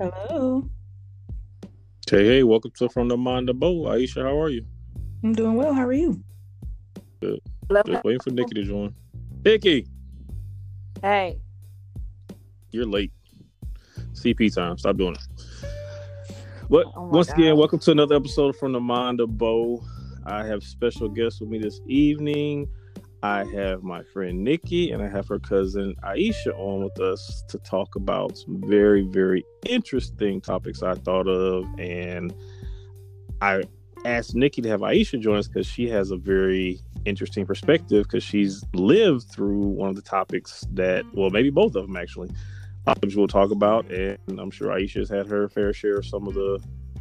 Hello. Hey, hey, welcome to From the Mind to Bo. Aisha, how are you? I'm doing well. How are you? Just waiting for Nikki to join. Nikki, Hey, you're late. CP time. Stop doing it. But Oh my once again, welcome to another episode from the Mind of Bo. I have special guests with me this evening. I have my friend Nikki and I have her cousin Aisha on with us to talk about some very, very interesting topics I thought of. And I asked Nikki to have Aisha join us because she has a very interesting perspective because she's lived through one of the topics that, well, maybe both of them actually, topics we'll talk about. And I'm sure Aisha's had her fair share of some of the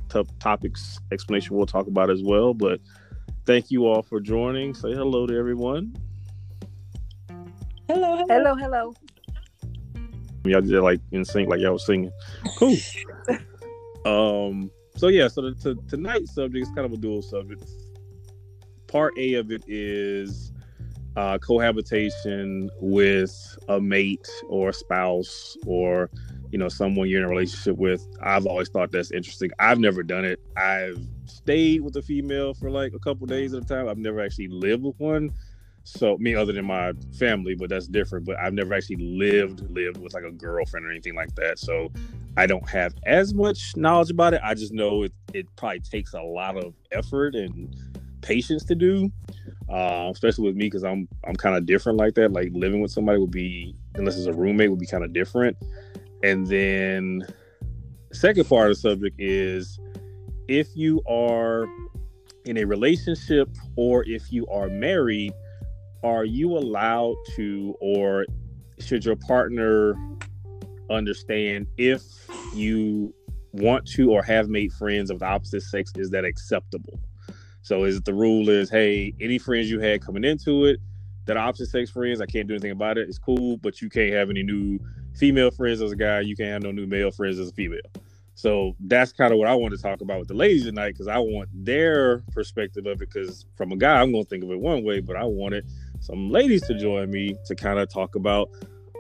tough topics explanation we'll talk about as well. But thank you all for joining. Say hello to everyone. Hello. hello, hello. hello. Y'all did like in sync, like y'all was singing. Cool. um. So yeah. So the, to, tonight's subject is kind of a dual subject. Part A of it is uh, cohabitation with a mate or a spouse or you know someone you're in a relationship with. I've always thought that's interesting. I've never done it. I've stayed with a female for like a couple days at a time. I've never actually lived with one. So me other than my family, but that's different. But I've never actually lived lived with like a girlfriend or anything like that. So I don't have as much knowledge about it. I just know it it probably takes a lot of effort and patience to do. Uh, especially with me because I'm I'm kind of different like that. Like living with somebody would be unless it's a roommate would be kind of different. And then second part of the subject is if you are in a relationship or if you are married are you allowed to or should your partner understand if you want to or have made friends of the opposite sex is that acceptable? So is it the rule is hey any friends you had coming into it that opposite sex friends i can't do anything about it it's cool but you can't have any new female friends as a guy you can't have no new male friends as a female. So that's kind of what i want to talk about with the ladies tonight because i want their perspective of it because from a guy i'm going to think of it one way but i wanted some ladies to join me to kind of talk about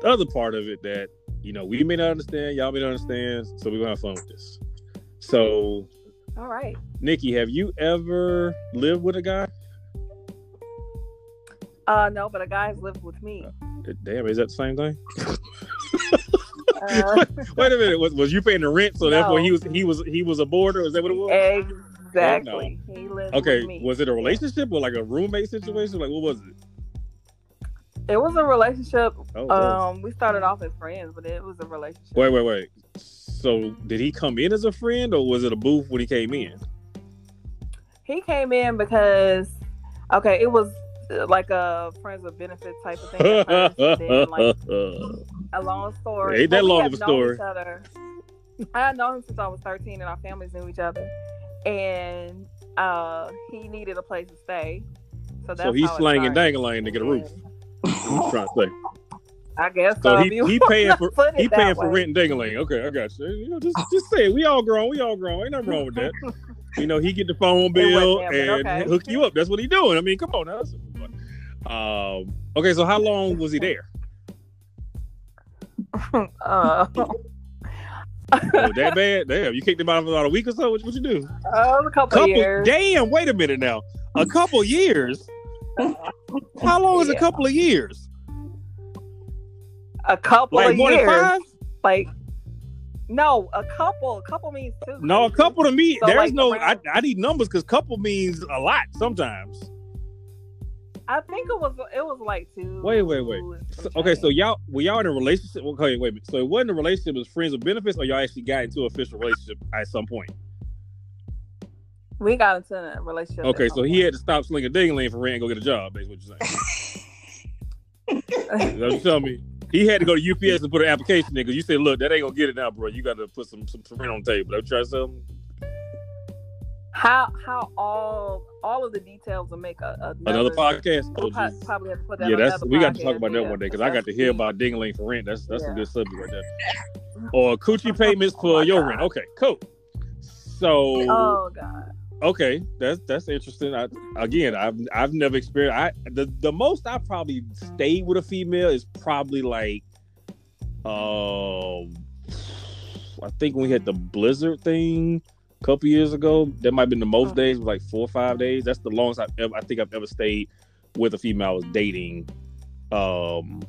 the other part of it that you know we may not understand y'all may not understand so we're gonna have fun with this. So All right. nikki have you ever lived with a guy? Uh, no, but a guy's lived with me. damn is that the same thing? Uh, wait a minute was, was you paying the rent so therefore No. he was he was he was a boarder? Is that what it was? Exactly. He lived okay was it a relationship or like a roommate situation? Like what was it It was a relationship. oh. Um, we started off as friends, but it was a relationship. wait wait wait so did he come in as a friend or was it a booth when he came in He came in because, okay, it was uh, like a friends with benefits type of thing. first, then, like a long story. Ain't that But long of a story. each other. I had known him since I was 13 and our families knew each other. And uh, he needed a place to stay. So that's so he's slanging dangling to get a roof. I'm trying to say. I guess So he, he paying for he paying for way. rent and dangling. Okay, I got you. You know, just just say it. we all grown. We all grown. Ain't nothing wrong with that. You know, he get the phone bill and okay. hook you up. That's what he doing. I mean, come on now. That's- Um. Okay, so how long was he there? uh, Oh, that bad? Damn, you kicked him out for about a week or so. What, what you do? uh, a couple, Couple. years. Damn. Wait a minute now. A couple years. How long is a couple of years? A couple Like of years. Like, no, a couple. A couple means two. No, a couple to me. So, there's like, no. around- I, I need numbers because couple means a lot sometimes. I think it was. It was like two. Wait, wait, wait. So, okay, so y'all were y'all in a relationship? Okay, wait a minute. So it wasn't a relationship; it was friends with benefits, or y'all actually got into an official relationship at some point. We got into a relationship. Okay, so he had to stop slinging dingling for rent and go get a job. That's what you're saying. Is that what you tell me? He had to go to UPS and put an application in because you said, "Look, that ain't gonna get it now, bro. You got to put some some, some rent on the table." Don't try something. how how all all of the details will make a, Another podcast. Oh, We'll pro- geez. probably have to put that Yeah, on that's another we got to talk about that yeah, one day because I got to hear about dingling for rent. That's that's some Yeah. good subject right there. Or coochie payments Oh for my your God. rent. Okay, cool. So Oh god. Okay, that's that's interesting. I, again, I've I've never experienced. I the the most I probably stayed with a female is probably like, um, I think when we had the blizzard thing a couple years ago, that might have been the most Oh. days, like four or five days. That's the longest I've ever, I think I've ever stayed with a female I was dating. Um,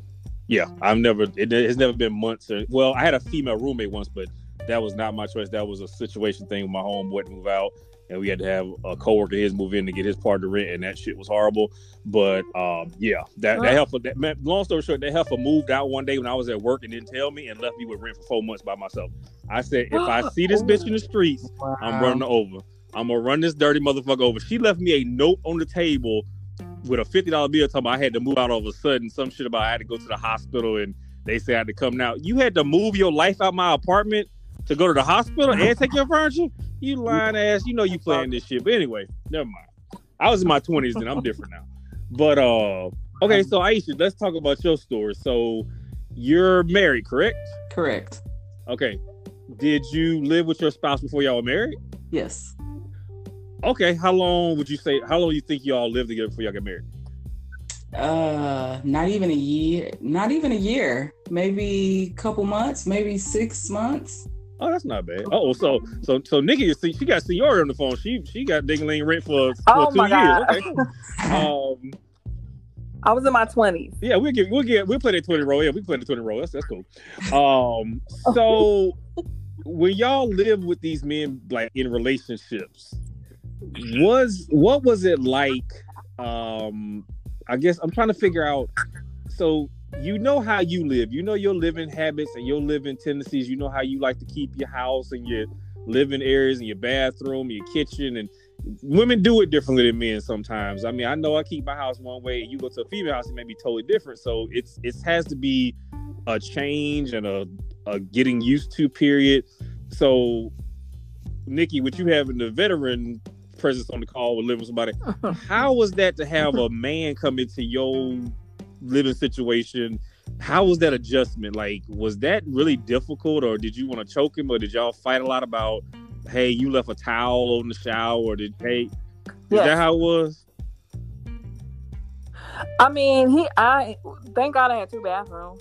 yeah, I've never. It has never been months. Or, well, I had a female roommate once, but that was not my choice. That was a situation thing. My homeboy to move out, and we had to have a coworker of his move in to get his part of the rent, and that shit was horrible. But um, yeah, that that Huh. helper. That man, long story short, that helper moved out one day when I was at work and didn't tell me, and left me with rent for four months by myself. I said, if I see this bitch in the streets, I'm running over. I'm gonna run this dirty motherfucker over. She left me a note on the table with a fifty dollar bill telling me I had to move out all of a sudden. Some shit about I had to go to the hospital and they said I had to come now. You had to move your life out my apartment to go to the hospital and take your furniture? You lying ass. You know you playing this shit. But anyway, never mind. I was in my twenties and I'm different now. But uh okay, so Aisha, let's talk about your story. So you're married, correct? Correct. Okay. Did you live with your spouse before y'all were married? Yes. Okay, how long would you say? How long do you think y'all lived together before y'all get married? Uh, not even a year. Not even a year. Maybe a couple months. Maybe six months. Oh, that's not bad. Oh, so so so Nikki, is she got seniority on the phone. She she got dingling rent for, for Oh two years. Okay. Um, I was in my twenties. yeah, we'll get we'll get we'll play that twenty roll. Yeah, we play the twenty roll. That's that's cool. Um, so when y'all live with these men like in relationships, was what was it like? Um, I guess I'm trying to figure out. So you know how you live, you know your living habits and your living tendencies. You know how you like to keep your house and your living areas and your bathroom, your kitchen, and women do it differently than men sometimes. I mean, I know I keep my house one way, and you go to a female house, it may be totally different. So it's it has to be a change and a, a getting used to period. So, Nikki, with you having the veteran presence on the call with living with somebody, how was that to have a man come into your living situation? How was that adjustment? Like, was that really difficult, or did you want to choke him, or did y'all fight a lot about, hey, you left a towel on the shower, or did hey, is Yes. that how it was? I mean, he. I thank God I had two bathrooms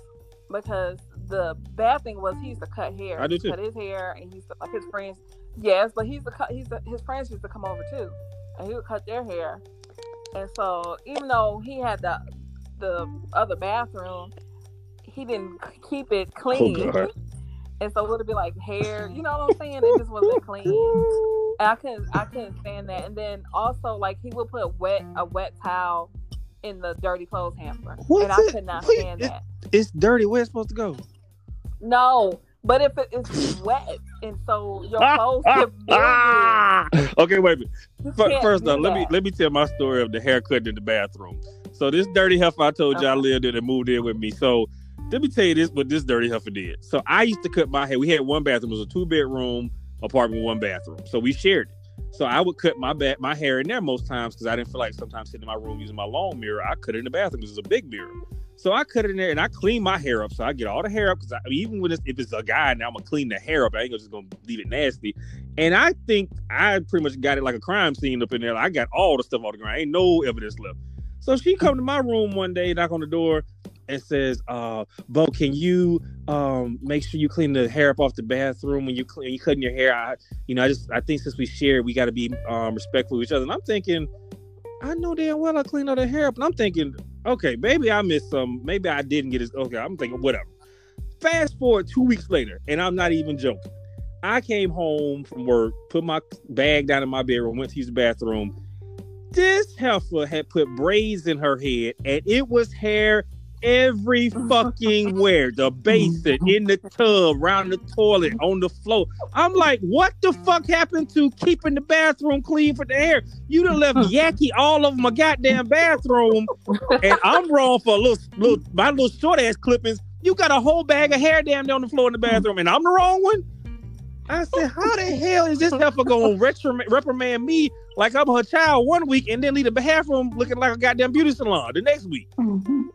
because the bad thing was he used to cut hair. I He too. Cut his hair, and he used to like his friends. Yes, but he's the cut. He's the, his friends used to come over too, and he would cut their hair. And so, even though he had the the other bathroom, he didn't keep it clean. Oh, and so it would be like hair. You know what I'm saying? It just wasn't clean. And I couldn't I couldn't stand that. And then also like he would put wet a wet towel in the dirty clothes hamper. What's and I it? could not Wait, stand it- that. It's dirty. Where's it supposed to go? No. But if it is wet and so your clothes get mildew, Ah! okay, wait a minute. First do off, let me let me tell my story of the haircut in the bathroom. So this dirty heifer I told you I Okay. lived in and moved in with me. So let me tell you this, what this dirty heifer did. So I used to cut my hair. We had one bathroom. It was a two bedroom apartment, one bathroom. So we shared it. So I would cut my back my hair in there most times because I didn't feel like sometimes sitting in my room using my long mirror. I cut it in the bathroom because it's a big mirror. So I cut it in there and I clean my hair up. So I get all the hair up because even when it's, if it's a guy now, I'm gonna clean the hair up. I ain't just gonna leave it nasty. And I think I pretty much got it like a crime scene up in there. I got all the stuff on the ground. Ain't no evidence left. So she come to my room one day, knock on the door, and says, uh, Bo, can you um make sure you clean the hair up off the bathroom when you clean you cutting your hair? I you know, I just I think since we share, we gotta be um respectful of each other. And I'm thinking, I know damn well I cleaned all the hair up. And I'm thinking, okay, maybe I missed some, maybe I didn't get it. Okay, I'm thinking, whatever. Fast forward two weeks later, and I'm not even joking. I came home from work, put my bag down in my bedroom, went to use the bathroom. This heifer had put braids in her head, and it was hair every fucking where. The basin, in the tub, around the toilet, on the floor. I'm like, what the fuck happened to keeping the bathroom clean for the hair? You done left Yaki all over my goddamn bathroom, and I'm wrong for a little, little my little short ass clippings. You got a whole bag of hair damn down the floor in the bathroom, and I'm the wrong one. I said, how the hell is this heifer going to reprimand me like I'm her child one week and then leave the bathroom looking like a goddamn beauty salon the next week? Mm-hmm.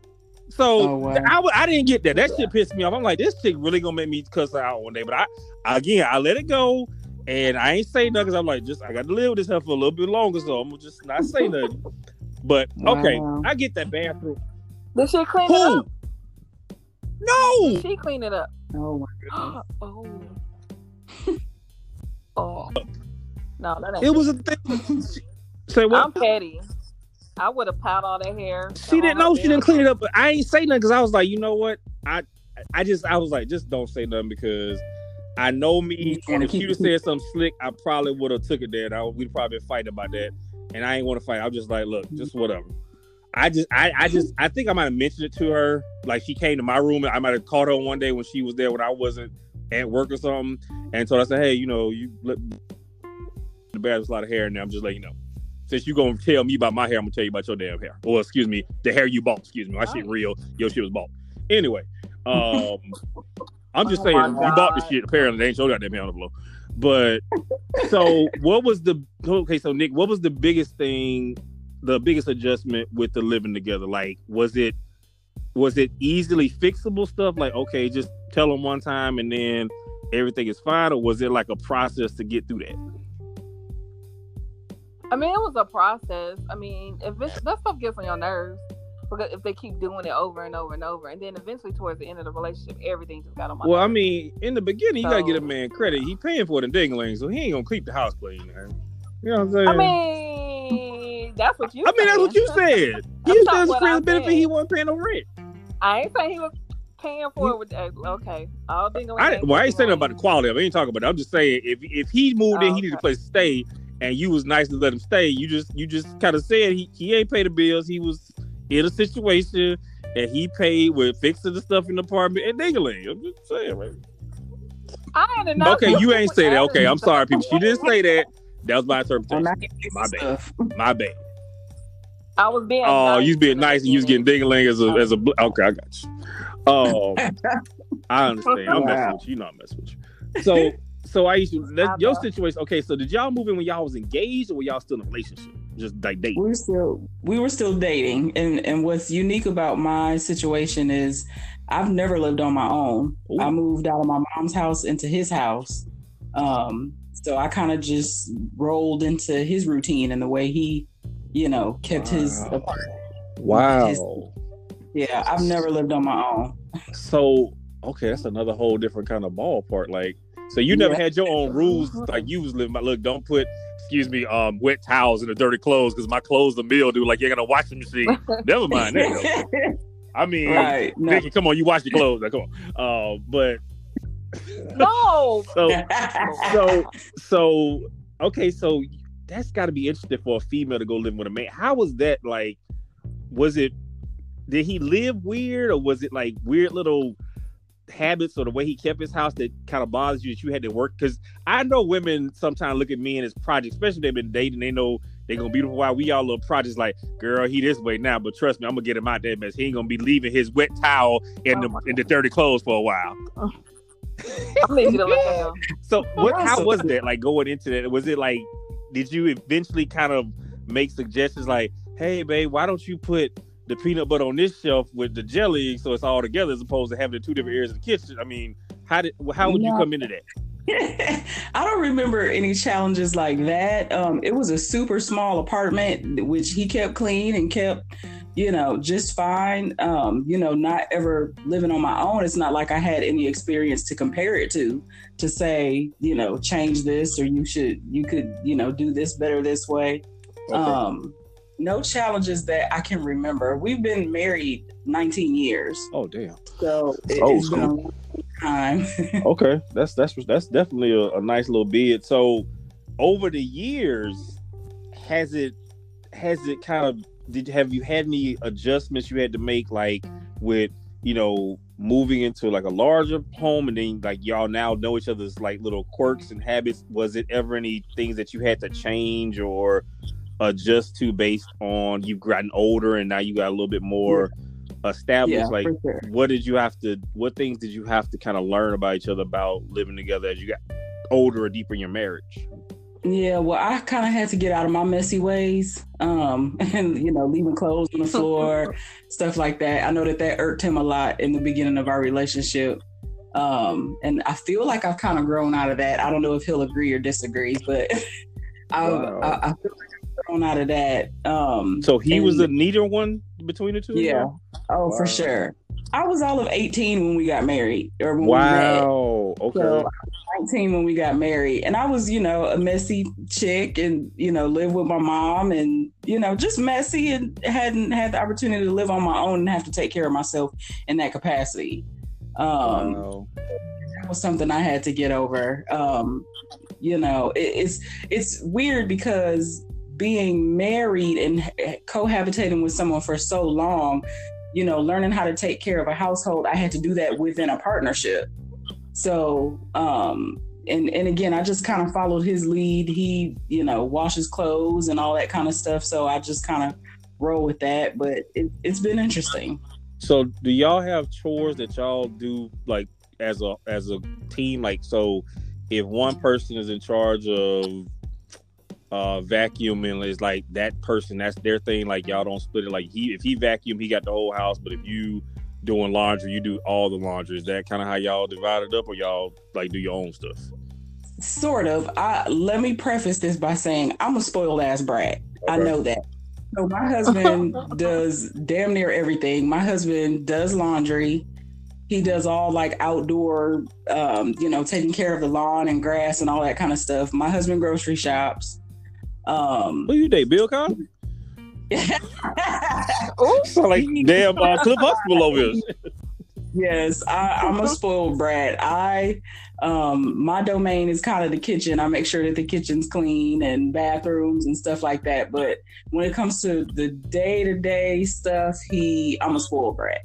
So Oh, wow. I, w- I didn't get that. That shit pissed me off. I'm like, this chick really gonna make me cuss her out one day. But I, again, I let it go, and I ain't say nothing because I'm like, just I got to live with this heifer a little bit longer, so I'm gonna just not say nothing. But okay, Wow. I get that bathroom. Did she clean it up? No. Did she clean it up? Oh my god. oh. Oh. No, that ain't It was a thing. Say what? I'm petty. I would have piled all that hair. She didn't know. She didn't clean it up. But I ain't say nothing because I was like, you know what? I I just I was like, just don't say nothing because I know me. And If keep you'd have said something slick, I probably would have took it there. And I, we'd probably been fighting about that. And I ain't want to fight. I was just like, look, just whatever. I just I, I just I think I might have mentioned it to her. Like she came to my room and I might have called her one day when she was there when I wasn't at work or something. And so I said, hey, you know, you let the bear has a lot of hair in there. I'm just letting you know. Since you gonna tell me about my hair, I'm gonna tell you about your damn hair. Or excuse me, the hair you bought. Excuse me, my shit real. Your shit was bought. Anyway, um, I'm just Oh saying you bought the shit. Apparently, they ain't your goddamn hair on the blow. But so, what was the okay? So Nick, what was the biggest thing, the biggest adjustment with the living together? Like, was it was it easily fixable stuff? Like, okay, just tell them one time and then everything is fine, or was it like a process to get through that? I mean, it was a process. I mean, if it's, that stuff gets on your nerves because if they keep doing it over and over and over, and then eventually towards the end of the relationship, everything just got on my. Well, I mean, in the beginning, you gotta So- get a man credit. He paying for the dingling, so he ain't gonna keep the house clean. Man. You know what I'm saying? I mean, that's what you. I mean, that's what you said. He what for his benefit, he wasn't paying no rent. I ain't saying he was paying for it with that. Okay, all thing. I, well, I ain't saying about the quality of it. I ain't talking about it. I'm just saying if if he moved in, Oh, he needed a okay. place to stay, and you was nice to let him stay. You just you just kind of said he, he ain't pay the bills. He was in a situation and he paid with fixing the stuff in the apartment and dingling. I'm just saying, right? I didn't know. Okay, you ain't say that. Okay, I'm sorry, people. She didn't say that. That was my I'm interpretation. My bad. My bad. I was being. Oh, nice you being nice and you was getting beginning. dingling as a as a bl- okay. I got you. Um, I understand. I'm messing with you. You know I'm messing with you. So so Aisha, that, I your know. situation. Okay, so did y'all move in when y'all was engaged or were y'all still in a relationship? Just like dating. we were still we were still dating and and what's unique about my situation is i've never lived on my own Ooh. i moved out of my mom's house into his house um so i kind of just rolled into his routine and the way he you know kept his Wow. apartment Wow. Yeah i've never lived on my own So okay, that's another whole different kind of ballpark. Like, so you never Yeah. had your own rules. Like you was living. by Look, don't put. Excuse me, um, wet towels in the dirty clothes because my clothes the mildew. Like you're gonna wash the machine. Never mind that. though. I mean, right no. Vicky, come on, you wash your clothes. Like, come on. Uh, but No, so so so okay, so that's got to be interesting for a female to go live with a man. How was that like? Was it? Did he live weird, or was it like weird little habits or the way he kept his house that kind of bothers you that you had to work? Because I know women sometimes look at men as projects, especially if they've been dating. They know they're gonna be for a while. We all little projects like, girl, he this way now, but trust me, I'm gonna get him out that mess. He ain't gonna be leaving his wet towel in the in the dirty clothes for a while. I need you to look. So what? How was that? Like going into that? Was it like? Did you eventually kind of make suggestions like, "Hey, babe, why don't you put the peanut butter on this shelf with the jelly so it's all together as opposed to having the two different areas of the kitchen?" I mean, how did? How would you come into that? I don't remember any challenges like that. Um, it was a super small apartment, which he kept clean and kept, you know, just fine. Um, you know, not ever living on my own. It's not like I had any experience to compare it to, to say, you know, change this or you should, you could, you know, do this better this way. Okay. Um, no challenges that I can remember. We've been married 19 years, oh damn. so it, Old it's been a long time. Okay, that's that's that's definitely a, a nice little bid. So, over the years, has it has it kind of did have you had any adjustments you had to make, like with you know moving into like a larger home and then like y'all now know each other's like little quirks and habits? Was it ever any things that you had to change or adjust to based on you've gotten older and now you got a little bit more established? yeah, like sure. what did you have to what things did you have to kind of learn about each other about living together as you got older or deeper in your marriage Yeah, well, I kind of had to get out of my messy ways, um, and you know, leaving clothes on the floor, stuff like that. I know that that irked him a lot in the beginning of our relationship, um, and I feel like I've kind of grown out of that. I don't know if he'll agree or disagree, but I, Wow. I, I feel like I've out of that. Um, so he was the neater one between the two yeah. Oh, Wow. for sure. I was all of eighteen when we got married, or when we met. wow okay. So 19 when we got married, and I was, you know, a messy chick, and you know, lived with my mom, and you know, just messy, and hadn't had the opportunity to live on my own and have to take care of myself in that capacity. Um, Wow. that was something I had to get over. Um, you know, it, it's it's weird because being married and cohabitating with someone for so long, you know, learning how to take care of a household, I had to do that within a partnership. So, um, and and again, I just kind of followed his lead. He, you know, washes clothes and all that kind of stuff. So I just kind of roll with that. But it, it's been interesting. So do y'all have chores that y'all do like as a as a team? Like so if one person is in charge of uh vacuuming is like that person that's their thing like y'all don't split it like he if he vacuum he got the whole house but if you doing laundry you do all the laundry is that kind of how y'all divide it up or y'all like do your own stuff Sort of. I let me preface this by saying I'm a spoiled ass brat. I know that. So my husband does damn near everything. My husband does laundry. He does all like outdoor, um, you know, taking care of the lawn and grass and all that kind of stuff. My husband grocery shops. Um, who you date bill cosby Ooh, sound like damn uh, cliff Huxtable over here Yes, I, I'm a spoiled brat. I um my domain is kind of the kitchen. I make sure that the kitchen's clean and bathrooms and stuff like that. But when it comes to the day to day stuff, he I'm a spoiled brat.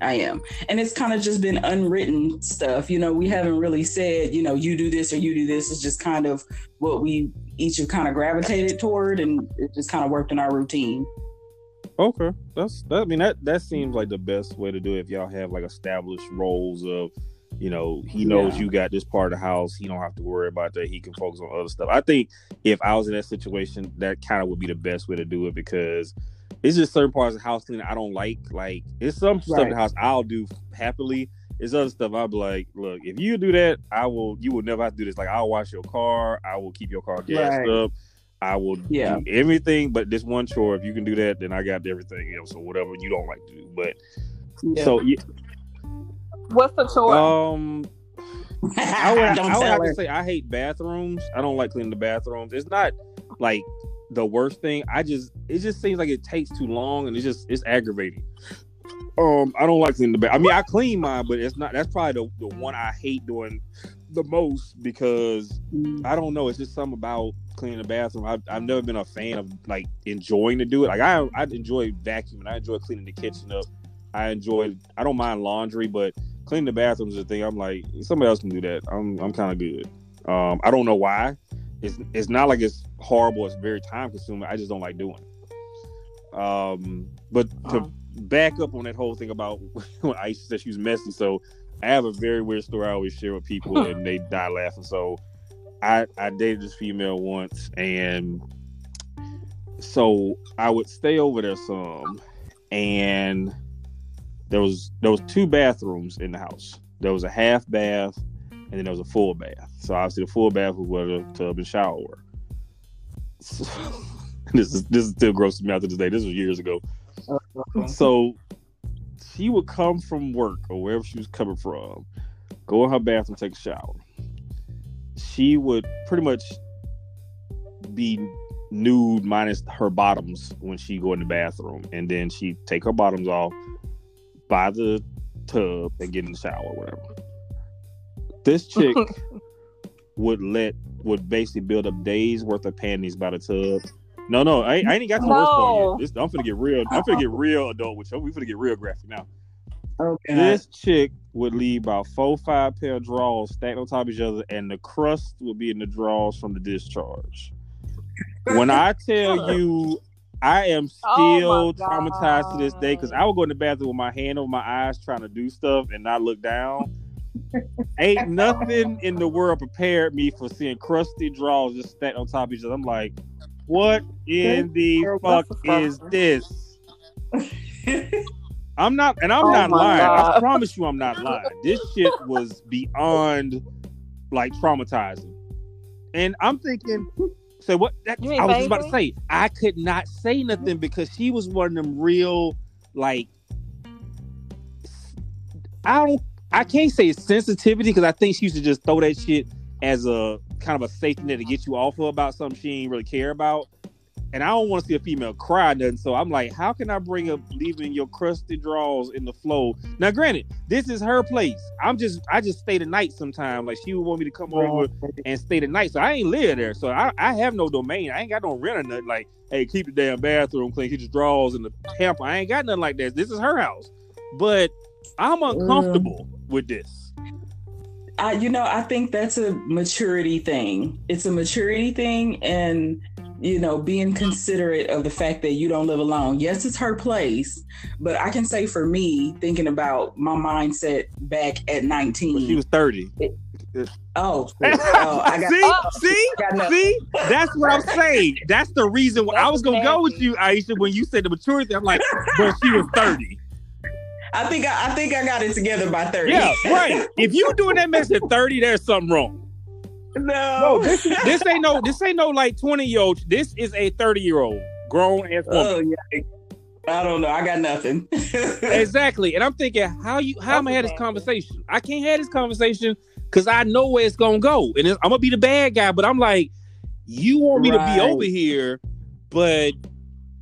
I am. And it's kind of just been unwritten stuff. You know, we haven't really said, you know, you do this or you do this. It's just kind of what we each have kind of gravitated toward and it just kind of worked in our routine. Okay, that's that. I mean, that that seems like the best way to do it. If y'all have like established roles of, you know, he knows Yeah. you got this part of the house. He don't have to worry about that. He can focus on other stuff. I think if I was in that situation, that kind of would be the best way to do it because it's just certain parts of house cleaning I don't like. Like it's some stuff in the house I'll do happily. It's other stuff I'll be like, look, if you do that, I will. You will never have to do this. Like I'll wash your car. I will keep your car gassed Right. up. I will Yeah. do everything but this one chore. If you can do that, then I got everything else or whatever you don't like to do. But Yeah. so yeah, what's the chore? um, I would, Don't I would have to say I hate bathrooms. I don't like cleaning the bathrooms. It's not like the worst thing. I just it just seems like it takes too long and it's just it's aggravating. Um, I don't like cleaning the bath. I mean, I clean mine, but it's not. That's probably the, the one I hate doing the most because I don't know. It's just something about cleaning the bathroom. I've, I've never been a fan of like enjoying to do it. Like I I enjoy vacuuming. I enjoy cleaning the kitchen up. I enjoy. I don't mind laundry, but cleaning the bathrooms is a thing. I'm like somebody else can do that. I'm I'm kind of good. Um, I don't know why. It's it's not like it's horrible. It's very time consuming. I just don't like doing it. Um, but to Oh. Back up on that whole thing about when Aisha said she was messy, so I have a very weird story I always share with people, and they die laughing. So I I dated this female once, and so I would stay over there some, and there was there was two bathrooms in the house. There was a half bath, and then there was a full bath. So obviously the full bath was where the tub and shower were. So, this is this is still gross to me out to this day. This was years ago. Uh-huh. So she would come from work or wherever she was coming from, go in her bathroom, take a shower. She would pretty much be nude minus her bottoms when she go in the bathroom, and then she take her bottoms off by the tub and get in the shower, or whatever. This chick would let would basically build up days worth of panties by the tub. No, no, I, I ain't got to the worst part yet. This, I'm finna get real. I'm finna get real adult with you. We finna get real graphic now. Okay. This chick would leave about four, five pair of drawers stacked on top of each other, and the crust would be in the drawers from the discharge. When I tell you, I am oh still Oh traumatized to this day because I would go in the bathroom with my hand over my eyes trying to do stuff and not look down. Ain't nothing in the world prepared me for seeing crusty drawers just stacked on top of each other. I'm like, what in the Girl, fuck is this? I'm not, and I'm Oh not my lying. I promise you, I'm not lying. This shit was beyond like traumatizing, and I'm thinking, say what? That, I was just about to say I could not say nothing because she was one of them real like. I don't. I can't say sensitivity because I think she used to just throw that shit as a kind of a safety net to get you off of about something she ain't really care about. And I don't want to see a female cry nothing. So I'm like, how can I bring up leaving your crusty drawers in the flow? Now, granted, this is her place. I'm just I just stay the night sometime. Like she would want me to come over and stay the night. So I ain't live there. So I, I have no domain. I ain't got no rent or nothing. Like, hey, keep the damn bathroom clean, keep the drawers in the hamper. I ain't got nothing like that. This is her house. But I'm uncomfortable with this. I, you know, I think that's a maturity thing. It's a maturity thing, and you know, being considerate of the fact that you don't live alone. Yes, it's her place, but I can say for me, thinking about my mindset back at 19. When she was 30. It, oh, oh, I got, see, oh, see, see. That's what I'm saying. That's the reason why I was gonna go with you, Aisha, when you said the maturity. I'm like, but she was 30. I think I, I think I got it together by 30. Yeah, right. if you doing that mess at 30, there's something wrong. No, no this, this ain't no this ain't no like 20 year old. This is a 30 year old grown ass oh, woman. Oh, yeah. I don't know. I got nothing. exactly. And I'm thinking, how you how am I had this conversation? I can't have this conversation because I know where it's gonna go. And I'm gonna be the bad guy, but I'm like, you want me right. to be over here, but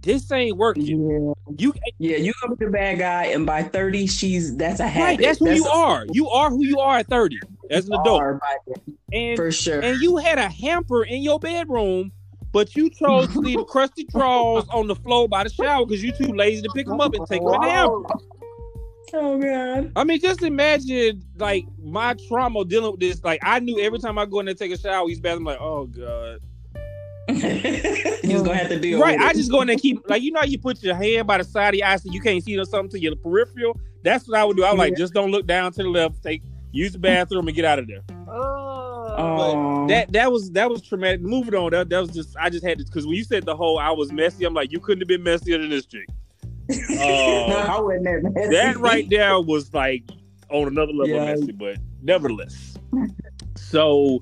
this ain't working. Yeah. You yeah, you gonna be the bad guy, and by 30, she's that's a habit. Right, that's who that's you a, are. You are who you are at 30 as an adult. and for sure. And you had a hamper in your bedroom, but you chose to leave the crusty drawers on the floor by the shower because you too lazy to pick them up and take them in the hamper. Oh, oh god. I mean, just imagine like my trauma dealing with this. Like I knew every time I go in there to take a shower, he's bathroom like, oh god. He's gonna have to deal right. I just go in there and keep like you know you put your hand by the side of your eye so you can't see or something to your peripheral. That's what I would do. I was yeah. like, just don't look down to the left. Take use the bathroom and get out of there. Oh, that that was that was traumatic. Moving on, that, that was just I just had to because when you said the whole I was messy, I'm like you couldn't have been messier than this chick. Uh, no, I wasn't that messy. That right there was like on another level yeah. messy, but nevertheless. so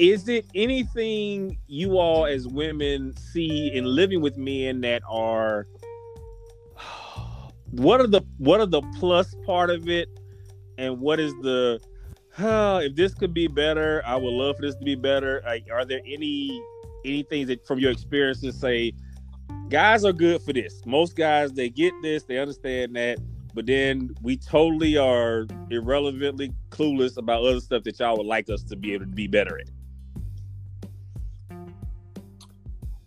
is it anything you all as women see in living with men that are what are the what are the plus part of it? And what is the uh, if this could be better i would love for this to be better. Like are there any any things that from your experiences say guys are good for this. Most guys they get this they understand that but then we totally are irrelevantly clueless about other stuff that y'all would like us to be able to be better at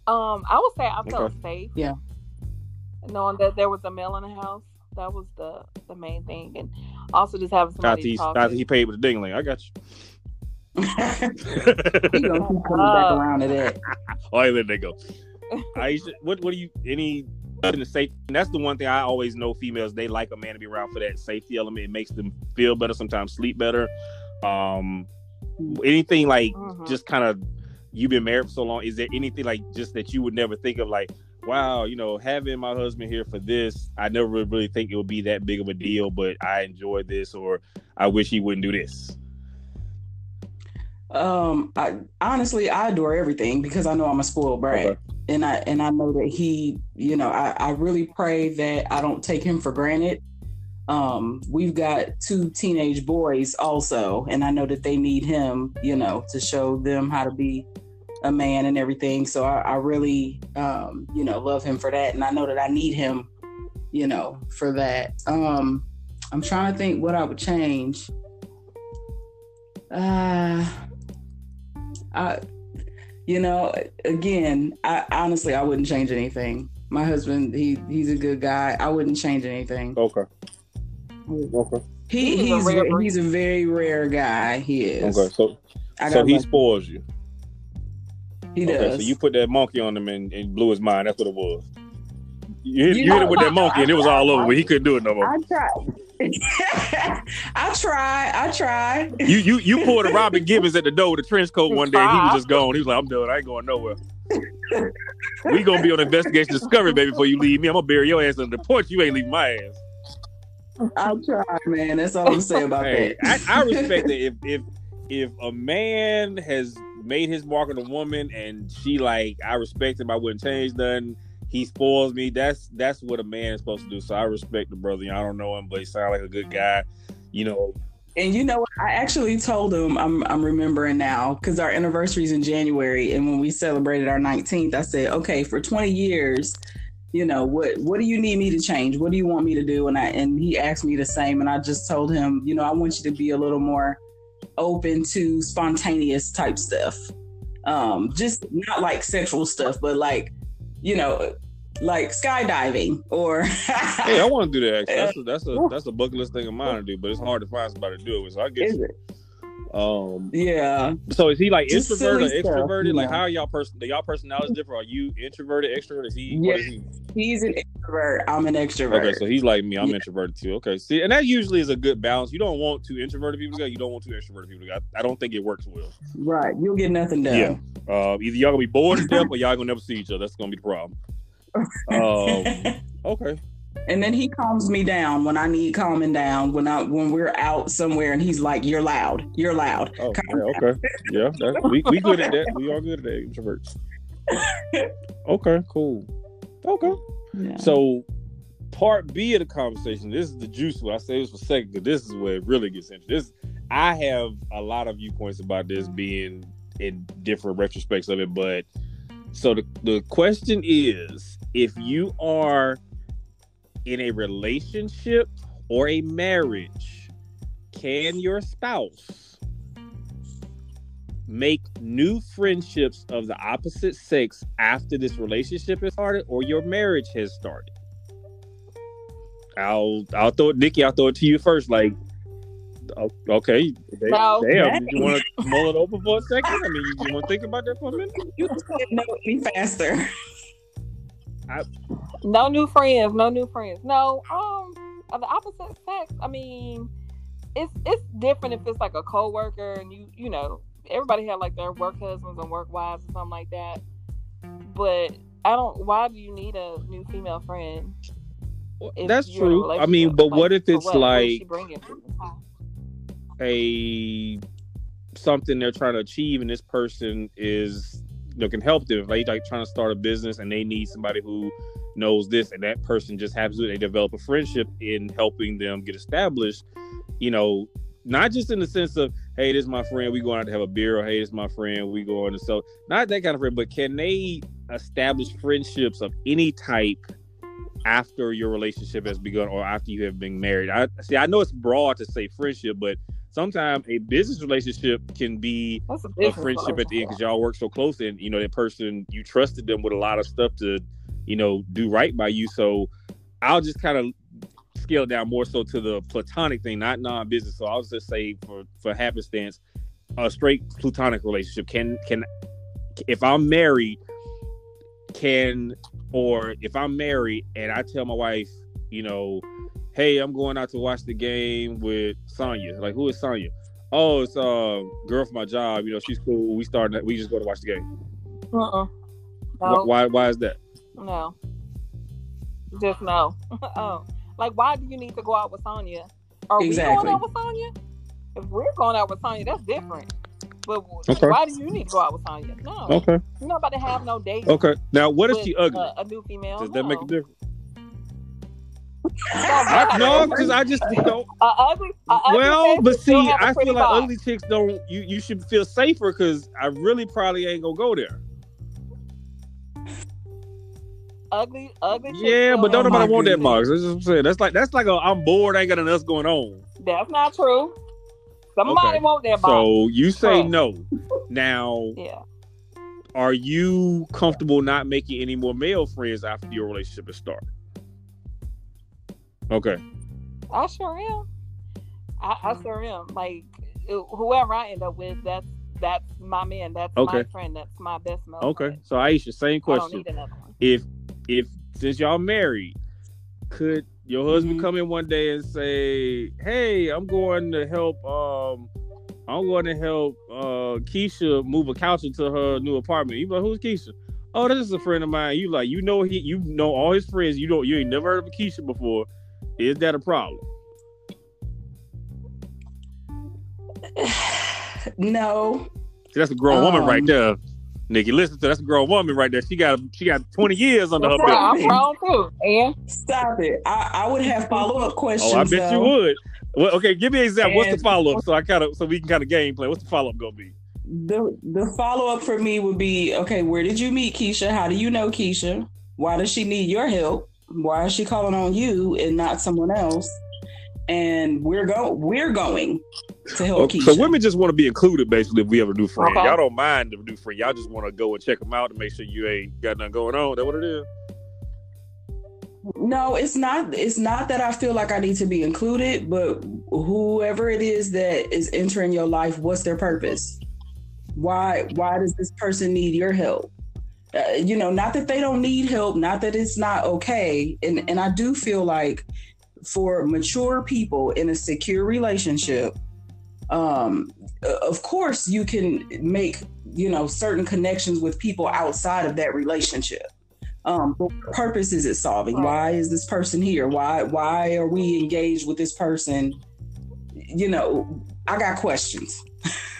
Um, I would say I felt okay. safe. Yeah. Knowing that there was a male in the house, that was the the main thing, and also just having somebody after, after he paid with the dingling. I got you. he gonna keep coming uh, back around to that. Oh, hey, let that go. Aisha, what what do you any in the safety? And that's the one thing I always know. Females they like a man to be around for that safety element. It makes them feel better, sometimes sleep better. Um, anything like mm-hmm. just kind of you've been married for so long is there anything like just that you would never think of like wow you know having my husband here for this i never really think it would be that big of a deal but i enjoy this or i wish he wouldn't do this um i honestly i adore everything because i know i'm a spoiled brat. Okay. and i and i know that he you know I, I really pray that i don't take him for granted. Um we've got two teenage boys also and i know that they need him you know to show them how to be a man and everything. So I, I really, um, you know, love him for that, and I know that I need him, you know, for that. Um, I'm trying to think what I would change. Uh, I, you know, again, I honestly I wouldn't change anything. My husband, he he's a good guy. I wouldn't change anything. Okay. Okay. He, he's he's a, he's a very rare guy. He is. Okay, so I so he spoils you. He okay, does. So you put that monkey on him and, and blew his mind. That's what it was. You, you, you hit him with that monkey, and it was all over. He couldn't do it no more. I tried. I try. I try. You you you pulled a Robin Givens at the door with a trench coat one day, and he was just gone. He was like, "I'm done. I ain't going nowhere." we gonna be on investigation discovery, baby, before you leave me. I'm gonna bury your ass under the porch. You ain't leaving my ass. I'll try, man. That's all I'm saying about hey, that. I, I respect that. If if if a man has made his mark on a woman and she like I respect him, I wouldn't change nothing. He spoils me. That's that's what a man is supposed to do. So I respect the brother. I don't know him, but he sounds like a good guy. you know, And you know what? I actually told him I'm I'm remembering now because our anniversary is in January, and when we celebrated our 19th, I said, okay, for 20 years, you know what what do you need me to change? What do you want me to do? And I and he asked me the same, and I just told him, you know, I want you to be a little more open to spontaneous type stuff, um, just not like sexual stuff, but like you know, like skydiving or hey, I want to do that. Actually, that's a, that's a that's a bucket list thing of mine to do, but it's hard to find somebody to do it with. So I guess, Is it? Um, yeah. so is he like Just introverted, or extroverted? Like, know. how are y'all person? Do y'all personalities different? Are you introverted, extroverted? Is he? What is he? He's an introvert. I'm an extrovert. Okay, so he's like me. I'm Yeah. introverted too. Okay, see, and that usually is a good balance. You don't want two introverted people together. You don't want two extroverted people together. I, I don't think it works well. right. You'll get nothing done. Yeah. Uh, either y'all gonna be bored to death, or y'all gonna never see each other. That's gonna be the problem. Um, okay. And then he calms me down when I need calming down. When I when we're out somewhere and he's like, "You're loud. You're loud." Oh, yeah, okay. Yeah, that, we we good at that. We are good at that, introverts. Okay, cool. Okay. Yeah. So, part B of the conversation. This is the juice. One. I say this for a second because this is where it really gets interesting. This, I have a lot of viewpoints about this being in different retrospects of it, but so the the question is, if you are in a relationship or a marriage, can your spouse make new friendships of the opposite sex after this relationship has started or your marriage has started? I'll I'll throw it, Nikki. I'll throw it to you first. Like, oh, okay, damn, No. damn, you want to mull it over for a second? I mean, you, you want to think about that for a minute? you just didn't know any faster. No new friends, no new friends. No, um, the opposite sex. I mean, it's it's different if it's like a coworker and you you know everybody have like their work husbands and work wives or something like that. But I don't. Why do you need a new female friend? That's you're in a true. I mean, but Like, what if it's what? What is she like bringing to the a something they're trying to achieve, and this person is you can help them. If they like trying to start a business and they need somebody who knows this, and that person just happens to they develop a friendship in helping them get established. You know, not just in the sense of hey, this is my friend, we going out to have a beer, or hey, this is my friend, we going to so Not that kind of friend, but can they establish friendships of any type? after your relationship has begun or after you have been married. I see I know it's broad to say friendship, but sometimes a business relationship can be a, a friendship at the end because y'all work so close and you know that person you trusted them with a lot of stuff to you know do right by you. So i'll just kind of scale down more so to the platonic thing not non-business. So i'll just say for for happenstance a straight platonic relationship can can if i'm married can or if i'm married and i tell my wife you know hey i'm going out to watch the game with sonya like who is sonya oh, it's a uh, girl from my job. You know, she's cool. We started. We just go to watch the game. Uh-uh. Wh- No, Why? Why is that? no, just no. oh, like why do you need to go out with Sonya? Are we going out with Sonya? If we're going out with Sonya, that's different. But Okay. why do you need to go out with Sonya? No, Okay. you're not about to have no date. Okay. Now, what if she ugly? uh, a new female. Does that make a difference? Don't I, no, because I just don't. A ugly, a ugly Well, but see, have a I pretty feel like vibe. ugly chicks don't. You you should feel safer because I really probably ain't gonna go there. ugly, ugly. Yeah, still but don't nobody my want that, goodness. Marcus. That's what I'm saying. That's like that's like a I'm bored. Ain't got nothing else going on. That's not true. Somebody Okay. want that box. So you say Huh. no. Now, yeah. are you comfortable not making any more male friends after your relationship is started? Okay. I sure am. I, I sure am. Like uh, whoever I end up with, that's that's my man. That's my friend. That's my best man. Okay. So Aisha, same I don't question. need another one. if if since y'all married, could your husband Mhm. come in one day and say, "Hey, I'm going to help. Um, I'm going to help uh Keisha move a couch into her new apartment." You like, "Who's Keisha?" Oh, this is a friend of mine. You like, you know he, you know all his friends. You don't, you ain't never heard of Keisha before. Is that a problem? no. See, that's a grown woman Um, right there, Nikki. Listen to that's a grown woman right there. She got she got 20 years under her belt. I'm grown too. And Stop it. I, I would have follow up questions. Oh, I bet you would. Well, okay, give me an example. What's the follow up? So I kind of so we can kind of gameplay. What's the follow up gonna be? The the follow up for me would be okay. Where did you meet Keisha? How do you know Keisha? Why does she need your help? Why is she calling on you and not someone else? And we're go we're going to help okay, Keisha. So women just want to be included, basically. If we ever do friends, okay. y'all don't mind the new friend. Y'all just want to go and check them out to make sure you ain't got nothing going on. That what it is? No, it's not. It's not that I feel like I need to be included, but whoever it is that is entering your life, what's their purpose? Why? Why does this person need your help? Uh, you know, not that they don't need help, not that it's not okay, and and I do feel like for mature people in a secure relationship, um, of course you can make you know certain connections with people outside of that relationship um, but what purpose is it solving? Why is this person here? Why why are we engaged with this person? You know, I got questions.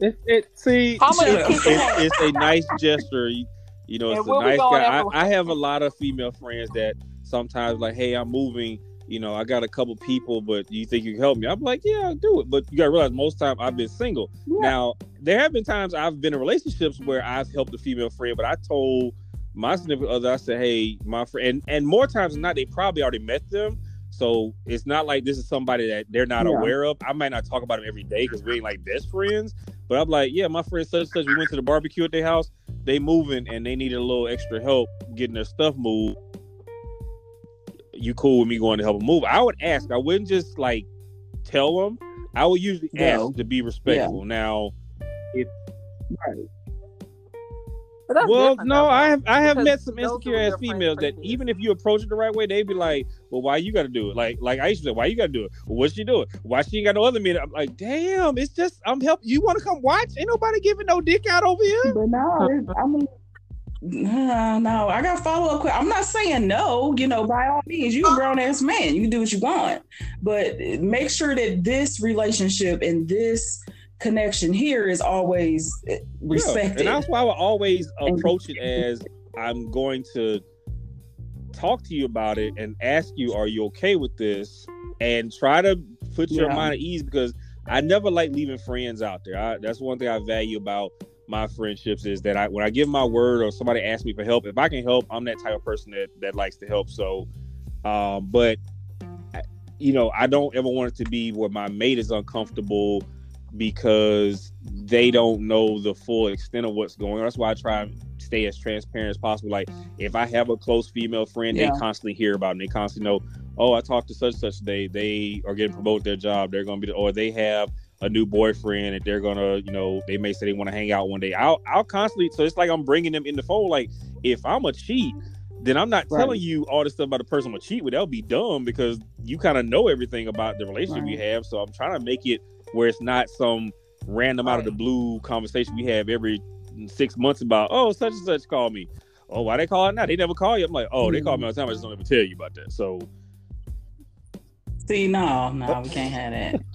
It, it see, it's, it's, a nice gesture. You, you know, it's a nice guy. I, I, have a lot of female friends that sometimes like, hey, I'm moving. You know, I got a couple people, but you think you can help me? I'm like, yeah, I'll do it. But you gotta realize most time I've been single. Yeah. Now, there have been times I've been in relationships where I've helped a female friend, but I told my significant other, I said, hey, my friend, and, and more times than not, they probably already met them. So it's not like this is somebody that they're not yeah. aware of. I might not talk about them every day because we ain't like best friends. But I'm like, yeah, my friend such and such. We went to the barbecue at their house. They moving and they needed a little extra help getting their stuff moved. You cool with me going to help them move? I would ask. I wouldn't just like tell them. I would usually no. ask to be respectful. Yeah. Now, if right well, no, I have I have met some insecure ass females that even if you approach it the right way, they'd be like, "Well, why you got to do it?" Like, like I used to say, "Why you got to do it?" Well, what's she doing? Why she ain't got no other men? I'm like, "Damn, it's just I'm helping. You want to come watch? Ain't nobody giving no dick out over here." But no, uh-huh. I mean. No, no, I got follow up. I'm not saying no. You know, by all means, you a grown ass man. You can do what you want, but make sure that this relationship and this connection here is always respected. Yeah, and that's why I would always approach it as I'm going to talk to you about it and ask you, are you okay with this? And try to put your yeah. mind at ease because I never like leaving friends out there. I, that's one thing I value about my friendships is that I when I give my word or somebody asks me for help, if I can help, I'm that type of person that that likes to help. So, um, but you know, I don't ever want it to be where my mate is uncomfortable because they don't know the full extent of what's going on. That's why I try and stay as transparent as possible. Like if I have a close female friend, yeah. they constantly hear about and they constantly know, oh, I talked to such and such day. They are getting promoted their job. They're gonna be or they have a new boyfriend and they're gonna, you know, they may say they want to hang out one day. I'll I'll constantly so it's like I'm bringing them in the phone. Like if I'm a cheat, then I'm not right. telling you all this stuff about the person I'm gonna cheat with. That'll be dumb because you kind of know everything about the relationship right. you have. So I'm trying to make it where it's not some random right. out of the blue conversation we have every six months about, oh, such and such call me. Oh, why they call it now? They never call you. I'm like, oh, mm-hmm. they call me all the time. I just don't ever tell you about that. So, see, no, no, we can't have that.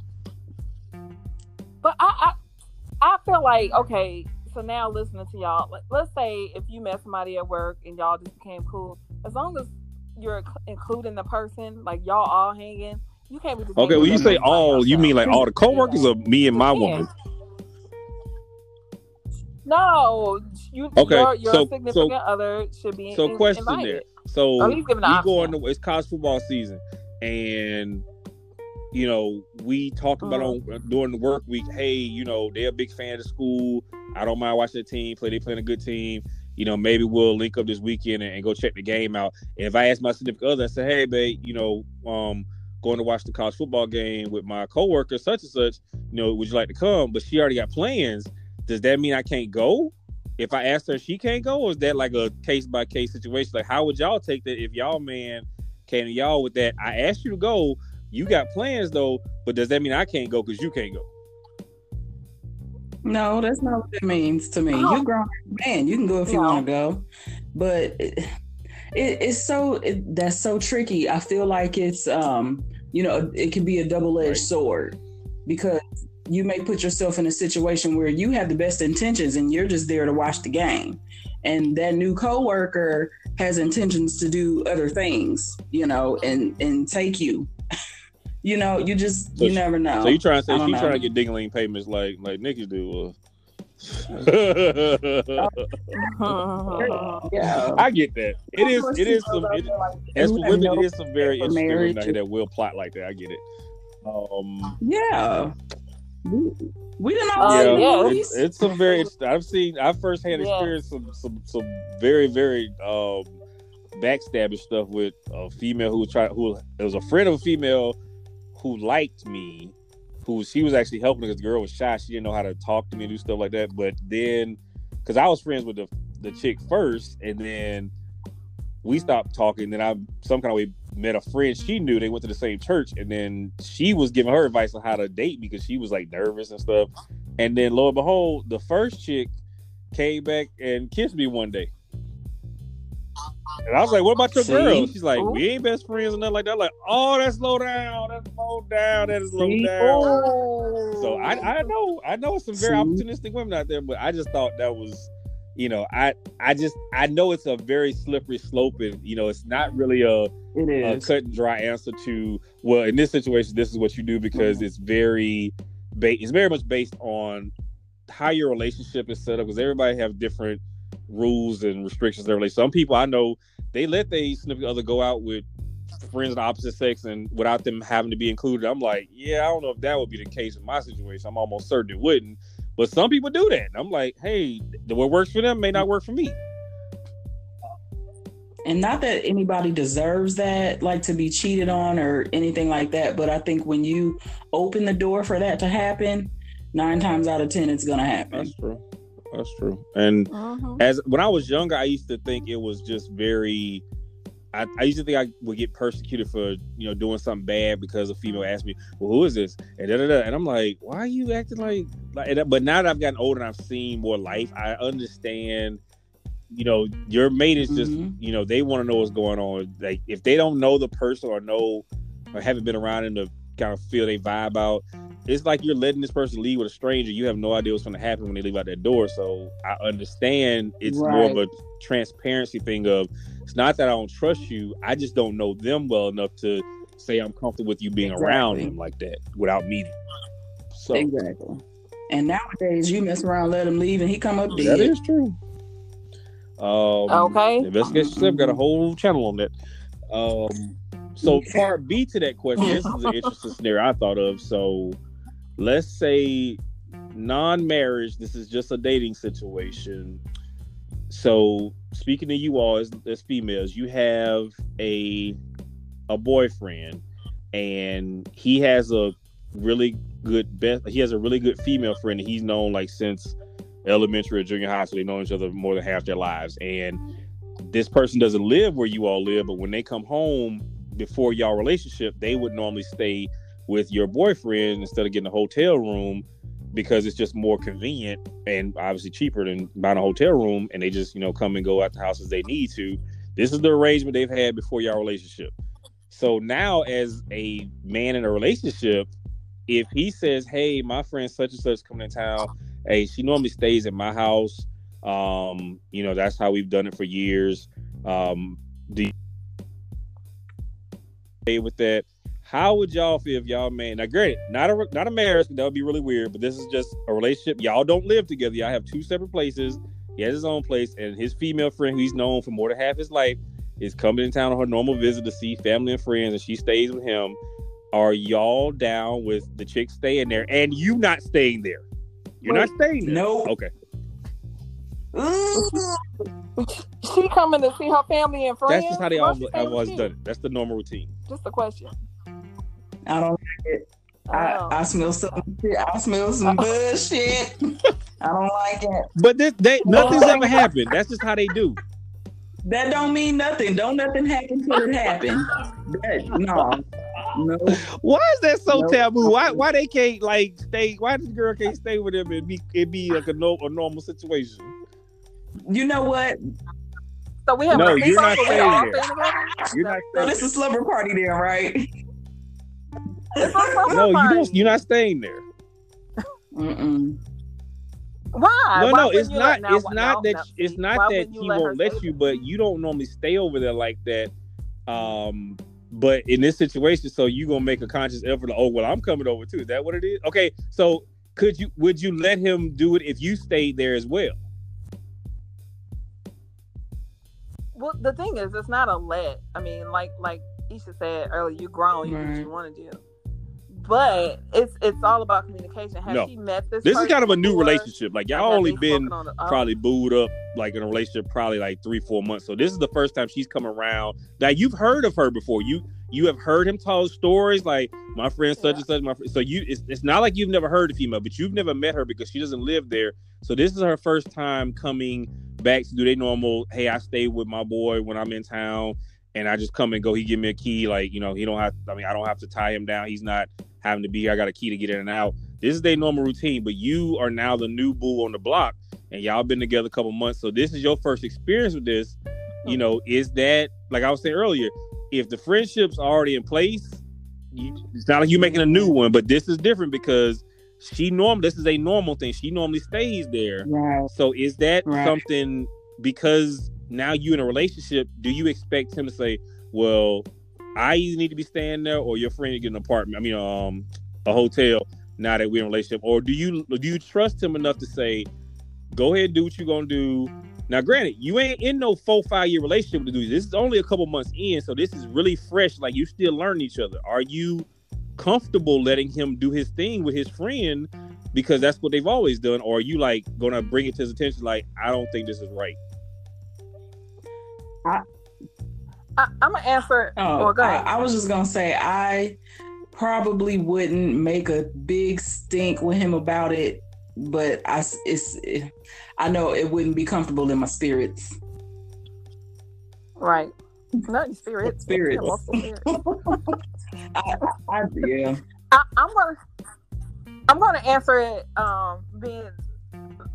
But I, I, I feel like okay. So now listening to y'all, let, let's say if you met somebody at work and y'all just became cool, as long as you're including the person, like y'all all hanging, you can't be. Okay, when you say all, you mean like all the coworkers or me and my woman? No, you. Okay, your, your so, significant so, other should be. So, in, question invited. there. So oh, we go into it's college football season, and you know we talked about mm. on during the work week. Hey, you know they're a big fan of school. I don't mind watching the team play. They playing a good team. You know, maybe we'll link up this weekend and, and go check the game out. And if I ask my significant other, I say, "Hey, babe, you know, um, going to watch the college football game with my coworker, such and such, you know, would you like to come? But she already got plans. Does that mean I can't go? If I ask her, she can't go, or is that like a case by case situation? Like, how would y'all take that if y'all man came to y'all with that? I asked you to go, you got plans though, but does that mean I can't go because you can't go? No, that's not what it means to me. Oh. You're grown man. You can go if you want to go, but it, it, it's so it, that's so tricky. I feel like it's um you know, it can be a double edged right. sword because you may put yourself in a situation where you have the best intentions and you're just there to watch the game. And that new coworker has intentions to do other things, you know, and and take you. you know, you just So you she- never know. So you trying to say I don't she know. trying to get dingling payments like like Nikki do? Uh. Yeah. I get that. It is. It is some. It, as for women, it is some very interesting women out here that will plot like that. I get it. Um. Yeah. We, we didn't Uh, all yeah, yeah. it's, it's some very. I've seen. I've firsthand Yeah. experienced some some some very very um backstabbing stuff with a female who was trying. Who it was a friend of a female who liked me. Who she was actually helping because the girl was shy. She didn't know how to talk to me and do stuff like that. But then, because I was friends with the the chick first, and then we stopped talking. Then I some kind of way met a friend she knew. They went to the same church, and then she was giving her advice on how to date because she was like nervous and stuff. And then lo and behold, the first chick came back and kissed me one day. And I was like, "What about your See? girl?" She's like, "We ain't best friends or nothing like that." I'm like, "Oh, that's low down. That's low down. That is low See? down." Oh. So I, I know I know some very opportunistic women out there, but I just thought that was, you know, I I just I know it's a very slippery slope, and you know, it's not really a, a cut and dry answer to well, in this situation, this is what you do because Mm-hmm. it's very, ba- it's very much based on how your relationship is set up because everybody have different rules and restrictions their relationship. Some people I know they let their significant other go out with friends of the opposite sex and without them having to be included. I'm like, yeah, I don't know if that would be the case in my situation. I'm almost certain it wouldn't. But some people do that. I'm like, hey, what works for them may not work for me. and not that anybody deserves that like to be cheated on or anything like that but i think when you open the door for that to happen nine times out of ten it's gonna happen That's true. That's true. And Mhm. as when I was younger, I used to think it was just very. I, I used to think I would get persecuted for you know doing something bad because a female asked me, "Well, who is this?" and da, da, da. and I'm like, "Why are you acting like like?" But now that I've gotten older and I've seen more life, I understand. You know, your mate is just Mhm. you know they want to know what's going on. Like if they don't know the person or know or haven't been around them to kind of feel they vibe out, it's like you're letting this person leave with a stranger. You have no idea what's going to happen when they leave out that door. So I understand it's more of a transparency thing of it's not that I don't trust you. I just don't know them well enough to say I'm comfortable with you being around Exactly. them like that without meeting. So exactly and nowadays you mess around let him leave and he come up that dead is true. Um, Okay. Investigation Slip got a whole channel on that. Um, so part B to that question, this is an interesting scenario I thought of. So let's say non-marriage, this is just a dating situation. So speaking to you all as, as females, you have a a boyfriend and he has a really good best he has a really good female friend he's known like since elementary or junior high, so they know each other more than half their lives. And this person doesn't live where you all live, but when they come home before y'all relationship, they would normally stay with your boyfriend instead of getting a hotel room because it's just more convenient and obviously cheaper than buying a hotel room. And they just, you know, come and go out the house as they need to. This is the arrangement they've had before y'all relationship. So now, as a man in a relationship, if he says, "Hey, my friend such and such coming in town," hey, she normally stays at my house. Um, you know, that's how we've done it for years. Um, do you stay with that? How would y'all feel if y'all man? Now, granted, not a not a marriage, that would be really weird. But this is just a relationship. Y'all don't live together. Y'all have two separate places. He has his own place, and his female friend, who he's known for more than half his life, is coming in town on her normal visit to see family and friends, and she stays with him. Are y'all down with the chick staying there and you not staying there? You're not staying there. Nope. Okay. She coming to see her family and friends. That's just how they Why all she have staying always done it. That's the normal routine. Just a question. I don't like it. I, Oh. I smell some. I smell some oh. bullshit. I don't like it. But this, they, oh nothing's ever happened. That's just how they do. That don't mean nothing. Don't nothing happen till it happen. That, no, no. Why is that so Nope. taboo? Why why they can't like stay? Why the girl can't stay with him and be it be like a, no, a normal situation? You know what? So we have No, a you're not staying all there. You're not So this is slumber party then, right? It's not slumber No, you don't. You're not staying there. Mm-mm. Why? No, Why no, it's not. let- now, it's now, not that. now, it's not why that wouldn't you he let won't let stay you, but you don't normally stay over there like that. Um, But in this situation, so you gonna make a conscious effort to, oh well, I'm coming over too. Is that what it is? Okay, so could you would you let him do it if you stayed there as well? Well, the thing is, it's not a let. I mean, like like Isha said earlier, you grown, you do what you want to do. But it's it's all about communication. Have No. she met this? This is kind of a new relationship. Like y'all only been the- oh, probably booed up like in a relationship probably like three four months. So this is the first time she's come around. Now you've heard of her before. You you have heard him tell stories like my friend such Yeah. and such. My fr-. so you it's, it's not like you've never heard a female, but you've never met her because she doesn't live there. So this is her first time coming back to do their normal. Hey, I stay with my boy when I'm in town. And I just come and go. He give me a key, like you know. He don't have. I mean, I don't have to tie him down. He's not having to be. here. I got a key to get in and out. This is their normal routine, but you are now the new boo on the block, and y'all been together a couple months. So this is your first experience with this. You know, is that like I was saying earlier? If the friendship's already in place, you, it's not like you're making a new one. But this is different because she norm. This is a normal thing. She normally stays there. Right. So is that Right. something because now you in a relationship? Do you expect him to say, "Well, I either need to be staying there, or your friend get an apartment? I mean, um, a hotel." Now that we're in a relationship, or do you do you trust him enough to say, "Go ahead, do what you're gonna do"? Now, granted, you ain't in no four five year relationship the dude. This is only a couple months in, so this is really fresh. Like you still learn each other. Are you comfortable letting him do his thing with his friend because that's what they've always done, or are you like gonna bring it to his attention? Like, I don't think this is right. I, I'm gonna answer. Oh, or go I, ahead. I was just gonna say I probably wouldn't make a big stink with him about it, but I it's I know it wouldn't be comfortable in my spirits. right. Not your spirit. Spirits. Spirits. I, I, yeah. I, I'm gonna I'm gonna answer it um being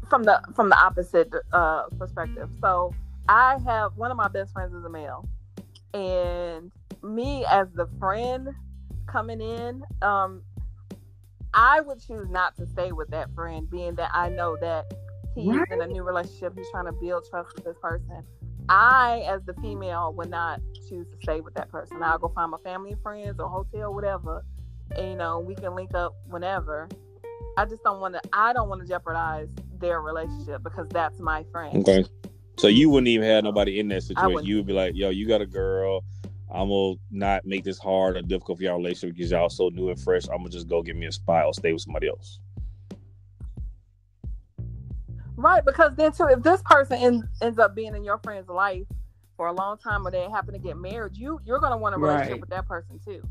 from the from the opposite uh perspective. So I have one of my best friends is a male, and me as the friend coming in, um, I would choose not to stay with that friend, being that I know that he's in a new relationship. He's trying to build trust with this person. I, as the female, would not choose to stay with that person. I'll go find my family and friends or hotel, whatever, and you know we can link up whenever. I just don't want to. I don't want to jeopardize their relationship because that's my friend. Okay. So you wouldn't even have nobody in that situation. You would be like, "Yo, you got a girl. I'm gonna not make this hard or difficult for y'all relationship because y'all so new and fresh. I'm gonna just go get me a spot or stay with somebody else." Right, because then too, if this person in, ends up being in your friend's life for a long time, or they happen to get married, you you're gonna want a relationship Right. with that person too.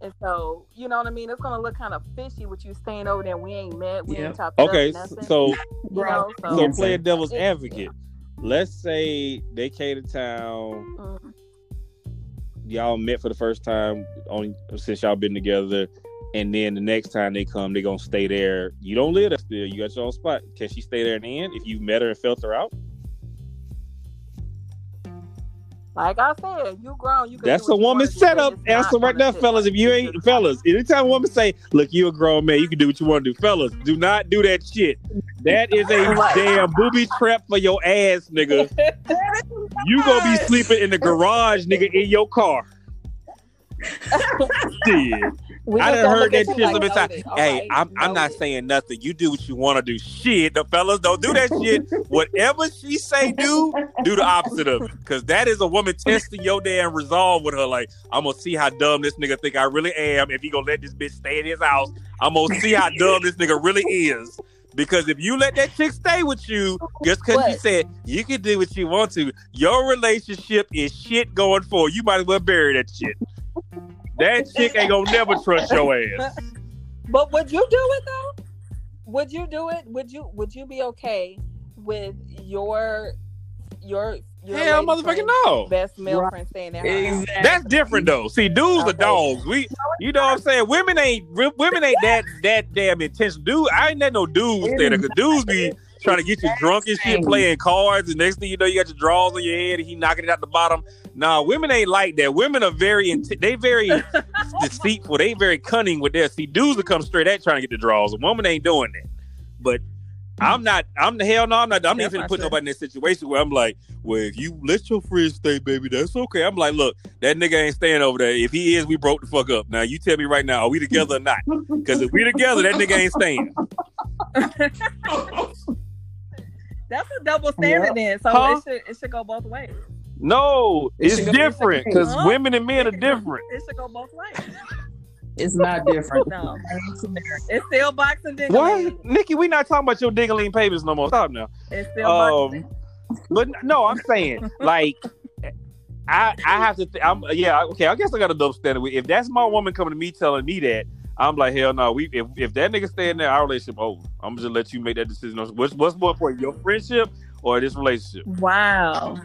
And so, you know what I mean? It's gonna look kind of fishy with you staying over there. We ain't met. We Yeah. ain't talked. it Okay, so you know, so, so play a devil's It- advocate. Let's say they came to town. Mhm. y'all met for the first time on since y'all been together, and then the next time they come, they gonna stay there. You don't live there still. You got your own spot. Can she stay there and end if you met her and felt her out? Like I said, you grown. You can That's do a woman wanna do, setup. but it's not Answer right gonna there, fit fellas. If you ain't fellas, anytime a woman say, "Look, you a grown man, you can do what you want to do," fellas, do not do that shit. That is a damn booby trap for your ass, nigga. You gonna be sleeping in the garage, nigga, in your car. Shit. We I done heard that shit so like, many times. noted. All Hey, right, I'm I'm not saying nothing. You do what you want to do. Shit, the fellas don't do that shit. Whatever she say do, do the opposite of it. Cause that is a woman testing your damn resolve with her. Like, I'm gonna see how dumb this nigga think I really am. If he gonna let this bitch stay in his house, I'm gonna see how dumb this nigga really is. Because if you let that chick stay with you, just because you said you can do what you want to, your relationship is shit going forward. You might as well bury that shit. That chick ain't gonna never trust your ass. But would you do it though? Would you do it? Would you would you be okay with your your your Hell, motherfucking no. best male Right. friend staying there? Exactly. Exactly. That's different though. See, dudes are dogs. We, you know what I'm saying? Women ain't women ain't that that damn intense. Dude, I ain't let no dudes stay there because dudes be trying to get you drunk and shit, playing cards, and next thing you know, you got your drawers on your head and he knocking it out the bottom. Nah, women ain't like that. Women are very int- they very deceitful. They very cunning with their see dudes will come straight at trying to get the draws. A woman ain't doing that. But I'm not. I'm the hell no. I'm not. I'm not That's even not put true. nobody in that situation where I'm like, well, if you let your friend stay, baby, that's okay. I'm like, look, that nigga ain't staying over there. If he is, we broke the fuck up. Now you tell me right now, are we together or not? Because if we together, that nigga ain't staying. That's a double standard then. So Huh? it should it should go both ways. No, It it's different because Huh? women and men are different. It should go both ways. It's not different. No. It's still boxing ding What, Nikki? We not talking about your dingling payments no more. Stop now. It's still Um, boxing. But no, I'm saying like I I have to. Th- I'm yeah. Okay, I guess I got a double standard. with- If that's my woman coming to me telling me that, I'm like hell no. We if, if that nigga staying there, our relationship over. I'm just let you make that decision. on What's what's more important, your friendship or this relationship? Wow.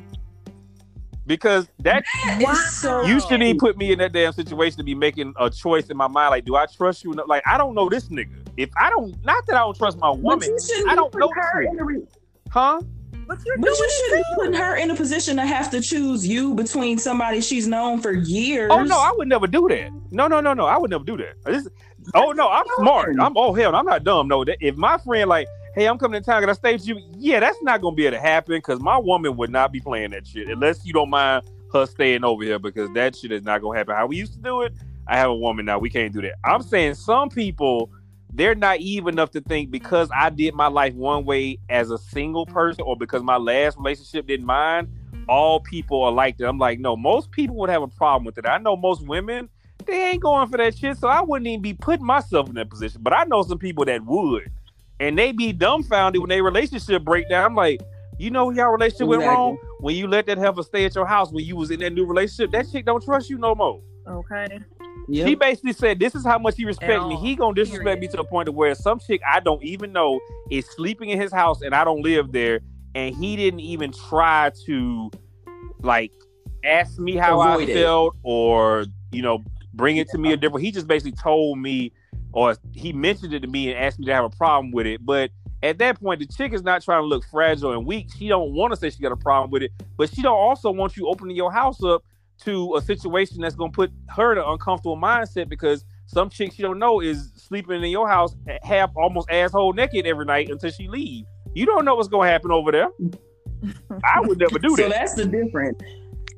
Because that Wow. so you shouldn't even put me in that damn situation to be making a choice in my mind. Like, do I trust you? Like, I don't know this nigga. If I don't, not that I don't trust my But woman, you shouldn't I don't know her this in a re- huh? But you're But doing you shouldn't be putting her in a position to have to choose you between somebody she's known for years. Oh no, I would never do that. No, no, no, no. I would never do that. This, oh no, I'm smart. I'm oh hell, I'm not dumb. No, that, if my friend like, hey, I'm coming to town, can I stay with you? Yeah, that's not gonna be able to happen because my woman would not be playing that shit unless you don't mind her staying over here because that shit is not gonna happen. How we used to do it, I have a woman now. We can't do that. I'm saying some people. They're naive enough to think because I did my life one way as a single person, or because my last relationship didn't mind, all people are like that. I'm like, no, most people would have a problem with it. I know most women, they ain't going for that shit, so I wouldn't even be putting myself in that position. But I know some people that would, and they be dumbfounded when their relationship break down. I'm like, you know, y'all relationship went wrong when you let that heifer stay at your house when you was in that new relationship. That chick don't trust you no more. Okay. Yep. He basically said, "This is how much he respect me. He gonna disrespect Period. me to the point of where some chick I don't even know is sleeping in his house and I don't live there, and he didn't even try to like ask me how Avoid I it. felt or you know bring it to me a different. He just basically told me or he mentioned it to me and asked me to have a problem with it, but." At that point, the chick is not trying to look fragile and weak. She don't want to say she got a problem with it, but she don't also want you opening your house up to a situation that's gonna put her in an uncomfortable mindset because some chick she don't know is sleeping in your house half almost asshole naked every night until she leave. You don't know what's gonna happen over there. I would never do that. so that. that's the difference.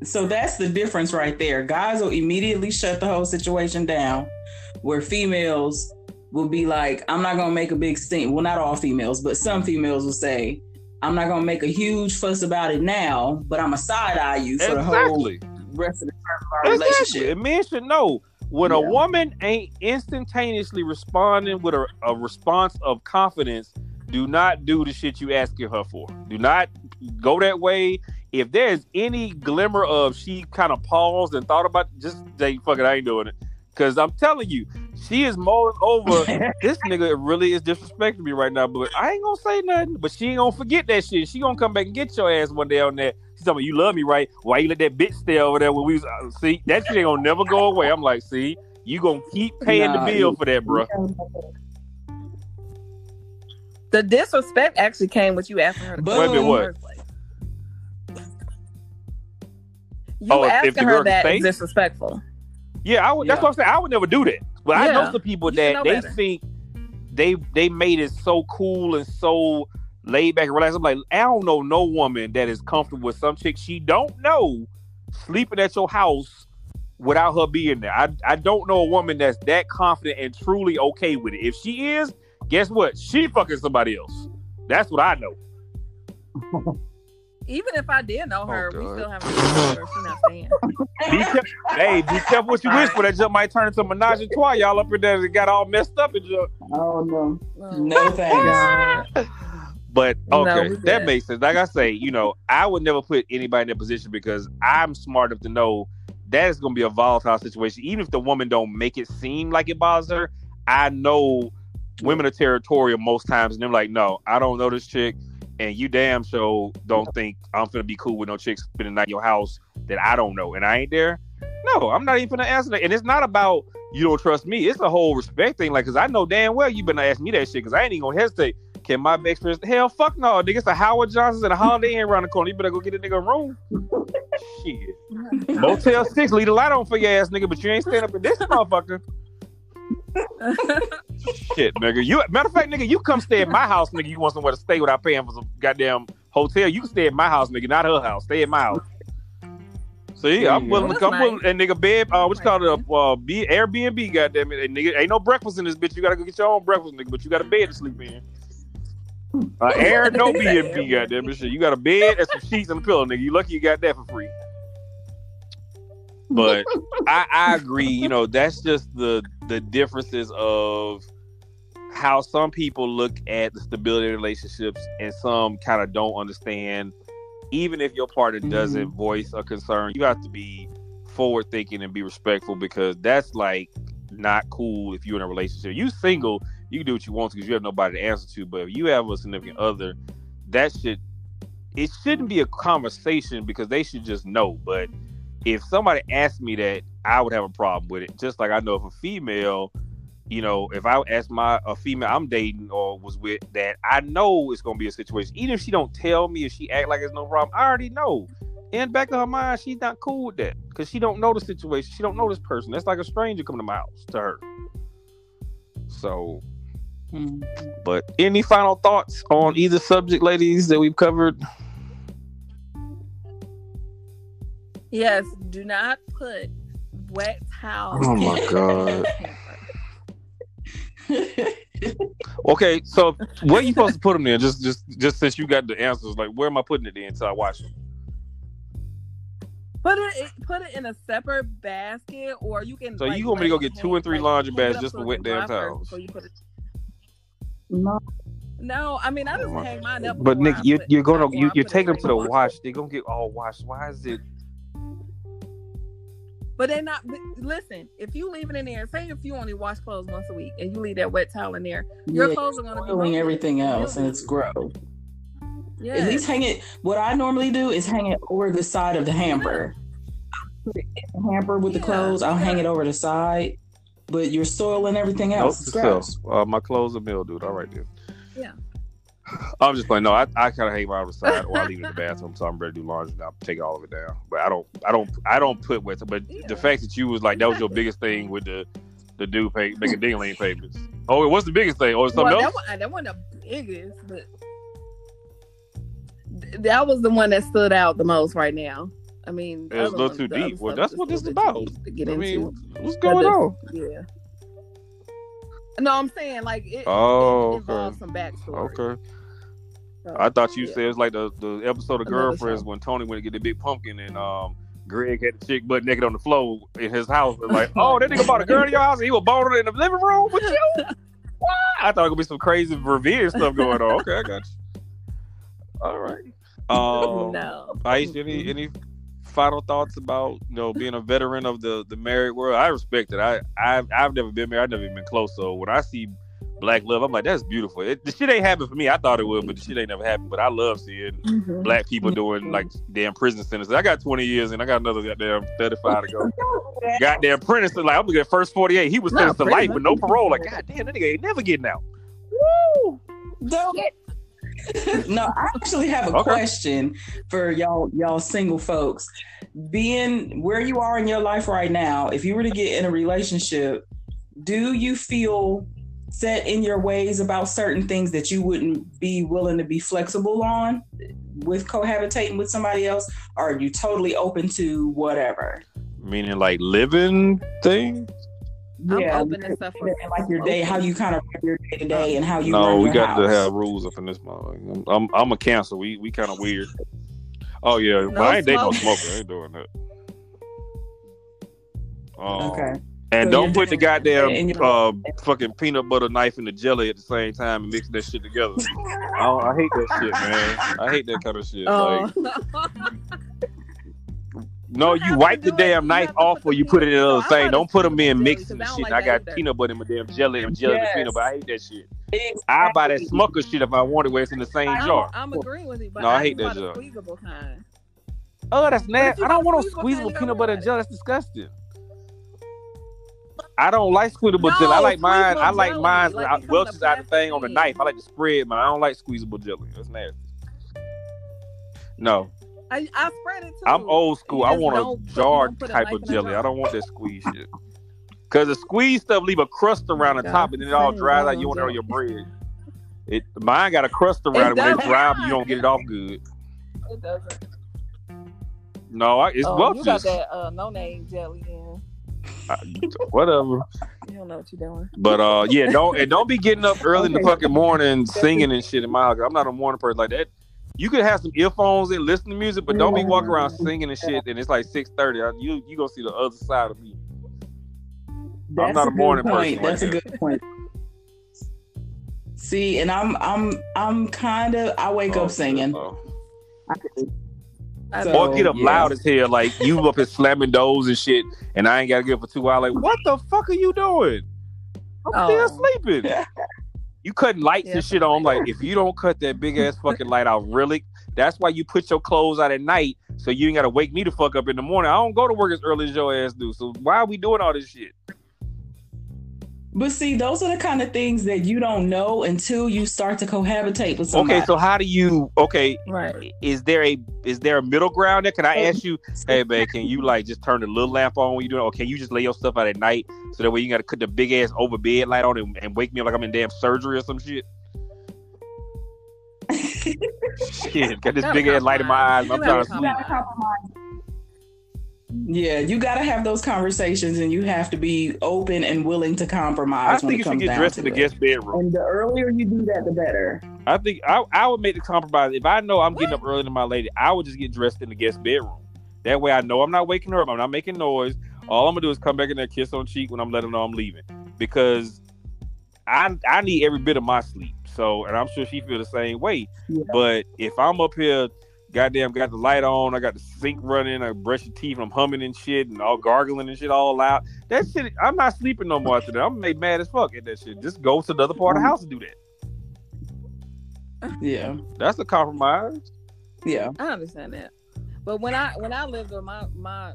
So that's the difference right there. Guys will immediately shut the whole situation down, where females will be like, "I'm not gonna make a big stink." Well, not all females, but some females will say, "I'm not gonna make a huge fuss about it now, but I'm a side eye you for the whole Exactly. rest of the term of our Exactly. relationship." And men should know when a woman ain't instantaneously responding with a, a response of confidence, do not do the shit you asking her for. Do not go that way. If there's any glimmer of she kind of paused and thought about just say, fuck it, I ain't doing it. Cause I'm telling you, she is mulling over this nigga really is disrespecting me right now, but I ain't gonna say nothing. But she ain't gonna forget that shit. She gonna come back and get your ass one day on that. She's talking, you love me, right? Why you let that bitch stay over there when we was uh, see that shit ain't gonna never go away. I'm like, see, you gonna keep paying Nah, the bill you- for that, bro. The disrespect actually came with you asking her to Boom. cook Wait a minute, what? first place. You Oh, if- if asking the her girl that can is disrespectful. Yeah, I would. That's what I'm saying. I would never do that. But I know some people You that they better. think they they made it so cool and so laid back and relaxed. I'm like, I don't know no woman that is comfortable with some chick she don't know sleeping at your house without her being there. I I don't know a woman that's that confident and truly okay with it. If she is, guess what? She fucking somebody else. That's what I know. Even if I did know oh, her, we still haven't told her she's not staying. Be careful. hey, be careful what you wish for. That jump might turn into a menage a trois. Y'all up in there that got all messed up and jump. Oh no, Oh, no thanks. God. But okay, we that makes sense. Like I say, you know, I would never put anybody in that position because I'm smart enough to know that is going to be a volatile situation. Even if the woman don't make it seem like it bothers her, I know women are territorial most times, and they're like, "No, I don't know this chick, and you damn so don't think I'm gonna be cool with no chicks spending the night in your house that I don't know, and I ain't there." No, I'm not even gonna answer that. And it's not about you don't trust me. It's a whole respect thing. Like, cause I know damn well you better ask me that shit. Cause I ain't even gonna hesitate. Can my best friend? Hell, fuck no, nigga. It's a Howard Johnson's and a Holiday Inn around the corner. You better go get a nigga a room. shit. Motel Six, leave the light on for your ass, nigga. But you ain't stand up in this motherfucker. Shit, nigga. You matter of fact, nigga, you come stay at my house, nigga. You want somewhere to stay without paying for some goddamn hotel? You can stay at my house, nigga, not her house. Stay at my house. See, There I'm you willing to come. That's willing- And nigga, bed, uh, what you call it? Uh, B, Airbnb, goddamn it. And nigga, ain't no breakfast in this bitch. You gotta go get your own breakfast, nigga. But you got a bed to sleep in. Uh, air, no B&B, goddamn it. Shit, you got a bed and some sheets and a pillow, nigga. You lucky you got that for free. But I, I agree. You know, that's just the the differences of how some people look at the stability of relationships, and some kind of don't understand. Even if your partner doesn't mm-hmm. voice a concern, you have to be forward thinking and be respectful because that's like not cool if you're in a relationship. You single, you can do what you want because you have nobody to answer to. But if you have a significant other, that should it shouldn't be a conversation because they should just know. But if somebody asked me that, I would have a problem with it. Just like I know if a female, you know, if I ask my a female I'm dating or was with that, I know it's gonna be a situation. Even if she don't tell me, if she act like it's no problem, I already know. In back of her mind, she's not cool with that because she don't know the situation. She don't know this person. That's like a stranger coming to my house to her. So, Mhm. but any final thoughts on either subject, ladies, that we've covered? Yes, do not put wet towels. Oh my God. Okay, so where you supposed to put them there? Just, just, just since you got the answers, like where am I putting it in until I watch them? Put it put it in a separate basket, or you can. So like, you want me to go get two and three like, laundry bags just for wet damn towels? before you put it- no, No, I mean I oh just Oh my- hang mine up. But Nick, you, put- you're gonna you, you're taking them to the wash. They're gonna get all washed. Why is it? But they're not. Listen, if you leave it in there, say if you only wash clothes once a week and you leave that wet towel in there, your yeah, clothes are gonna be spoiling molded. everything else, and it's gross. Yeah. At least hang it. What I normally do is hang it over the side of the hamper. Put it in the hamper with the Yeah, clothes. I'll hang it over the side. But you're soiling everything Nope, else. It's so, gross. uh, my clothes are mildewed. All right, then. Yeah. I'm just playing. No, I, I kind of hang mine on the side, or I leave it in the bathroom, so I'm ready to do laundry. And I'll take all of it down. But I don't, I don't, I don't put wet. But Yeah. the fact that you was like that was your biggest thing with the the do pay making dingling payments. Oh, what's the biggest thing? Oh, or something well, else? Uh, that, one, that wasn't the biggest, but th- that was the one that stood out the most right now. I mean, It was a little ones- too deep. Well, that's what this is about. bit too deep to get I into. mean, what's going on? Yeah. No, I'm saying like it, Oh, it involves okay. some backstory. Okay. I thought you yeah. said it was like the, the episode of Girlfriends when Toni went to get the big pumpkin and um Greg had the chick butt naked on the floor in his house. And like, oh, that nigga bought a girl in your house and he was boning it in the living room with you? What? I thought it could be some crazy revenge stuff going on. Okay, I got you. All right. Um, no. Aisha, any any final thoughts about you know being a veteran of the the married world? I respect it. I I've, I've never been married. I've never even been close. So when I see black love, I'm like, that's beautiful. It, the shit ain't happened for me. I thought it would, but the shit ain't never happened. But I love seeing Mhm. black people doing like damn prison sentences. I got 20 years and I got another goddamn 35 to go. goddamn prentice, like I'm looking at first 48. He was sentenced to life with no parole. Like, god damn, that nigga ain't never getting out. Woo! Don't- no, I actually have a Okay. question for y'all, y'all single folks. Being where you are in your life right now, if you were to get in a relationship, do you feel set in your ways about certain things that you wouldn't be willing to be flexible on with cohabitating with somebody else? Or are you totally open to whatever? Meaning like living thing? I'm open and stuff. for- like your day, how you kind of run your day to day, and how you no, we your got to have rules up in this motherfucker. I'm, I'm, I'm a cancer. We we kind of weird. Oh yeah, but No I ain't dating no smoke. smoker. I ain't doing that. Um, Okay. And don't put the goddamn uh, fucking peanut butter knife and the jelly at the same time and mix that shit together. I, I hate that shit, man. I hate that kind of shit. Like, Oh. no, You wipe the do it. damn knife off or you put it in another No, thing. Don't put them in mixing I shit. don't I got either. peanut butter in my damn jelly and jelly Yes. and peanut butter. I hate that shit. I buy that smucker shit if I want it where it's in the same I'm, jar. I'm agreeing with you, but No, I I hate that want the junk. squeezable kind. Oh, that's nasty. I don't want no squeezable peanut butter and jelly. That's disgusting. I don't like squeezable No, jelly. I like mine. I like jelly, mine. like I, it comes Welch's in out the thing on the knife. I like to spread mine. I don't like squeezable jelly. That's nasty. No, I, I spread it too. I'm old school. I want a jar put type knife of jelly. I don't want that squeeze shit. Cause the squeeze stuff leave a crust around the Yeah. top, and then it all dries I out. You want it on your bread. It mine got a crust around it, when it dries. you don't get it off good. It doesn't. No, I, it's Oh, well you got that uh, no name jelly in. whatever. You don't know what you're doing. But uh, yeah, don't and don't be getting up early in the fucking morning singing and shit in my house. I'm not a morning person like that. You could have some earphones and listen to music, but don't be walking around singing and shit. And it's like six thirty. You you gonna see the other side of me. That's I'm not a good morning point. person That's like a good point. See, and I'm I'm I'm kind of I wake Oh, up singing. oh. I So- do. Or get up yeah. loud as hell, like you up here slamming doors and shit, and I ain't gotta get up for two hours. Like, what the fuck are you doing? I'm Oh. still sleeping. You cutting lights Yeah, and shit on. Like, if you don't cut that big ass fucking light out, really, that's why you put your clothes out at night, so you ain't gotta wake me to fuck up in the morning. I don't go to work as early as your ass do. So why are we doing all this shit? But see, those are the kind of things that you don't know until you start to cohabitate with somebody. Okay, so how do you? Okay, Right. is there a is there a middle ground there? Can I ask you, hey man, can you like just turn the little lamp on when you doing? it? Or can you just lay your stuff out at night so that way you got to put the big ass over bed light on and, and wake me up like I'm in damn surgery or some shit? Shit, got this big ass light in my eyes. I'm trying gotta sleep. Compromise. yeah, you got to have those conversations, and you have to be open and willing to I compromise when think it you should get dressed in the it. guest bedroom. And the earlier you do that, the better. I think I, I would make the compromise. If I know I'm getting up early to my lady, I would just get dressed in the guest bedroom. That way I know I'm not waking her up. I'm not making noise. All I'm gonna do is come back in there, kiss on cheek when I'm letting her know I'm leaving. Because I I need every bit of my sleep. So and I'm sure she feel the same way. Yeah. But if I'm up here, goddamn got the light on, I got the sink running, I brush your teeth, I'm humming and shit and all gargling and shit all loud. That shit I'm not sleeping no more after that. I'm made mad as fuck at that shit. Just go to the other part of the house and do that. Yeah, That's a compromise. yeah. I understand that. But when I when I lived with my my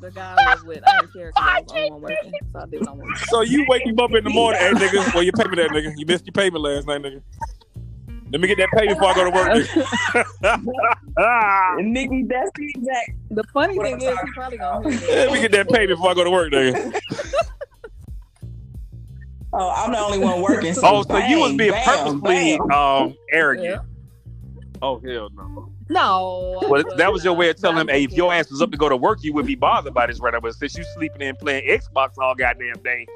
the guy I lived with, I didn't care because I was the only one working, so I did what I wanted. So you wake him up in the morning, hey nigga, well you pay me that nigga. You missed your payment last night, nigga. Let me get that payment before I go to work. nigga. Nikki, that's the exact. The funny What thing is, sorry. he probably gonna Let me get that payment before I go to work, nigga. Oh, I'm the only one working. Oh, so you was being bam, purposely bam. um arrogant. Yeah. Oh hell no. No. Well, that was your way of telling him, hey, if your ass was up to go to work, you would be bothered by this right now. But since you sleeping in playing Xbox all goddamn day,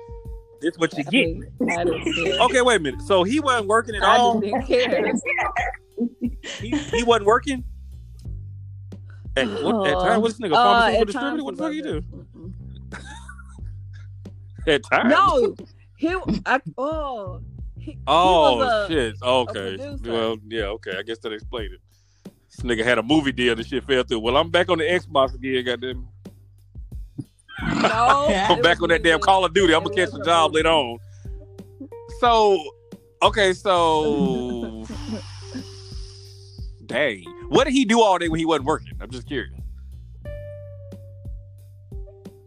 this what you I get. mean, I didn't care. Okay, wait a minute. So he wasn't working at I all. He, he wasn't working. At what at time? What's this nigga? Uh, Pharmaceutical at distributor? What the fuck you do? At time? No, he. I, oh. He, Oh he a, shit. Okay. Well, yeah. Okay. I guess that explained it. This nigga had a movie deal. The shit fell through. Well, I'm back on the Xbox again. Goddamn. No, I'm back on that damn. Call of Duty. I'm gonna catch was a a job later on. So, okay. So, dang. What did he do all day when he wasn't working? I'm just curious.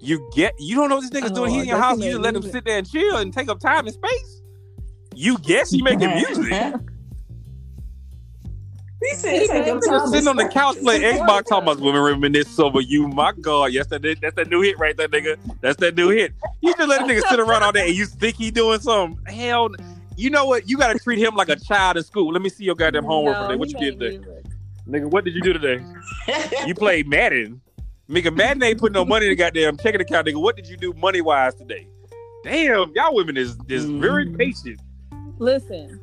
You get you don't know what this nigga's doing. Oh, He's in your house. You just let him sit there and chill and take up time and space. You guess he making music. He said, He take made your music. time Just sitting on the couch playing Xbox, talking about women reminisce over you. My God, yes, that that's that new hit right there, nigga. That's that new hit. You just let a nigga sit around all day and you think he doing something. Hell, you know what? You got to treat him like a child in school. Let me see your goddamn homework No, today. What he you did made today, nigga? What did you do today? You played Madden. Nigga, Madden ain't putting no money in the goddamn checking account, nigga. What did you do money wise today? Damn, y'all women is is very Mm. patient. Listen,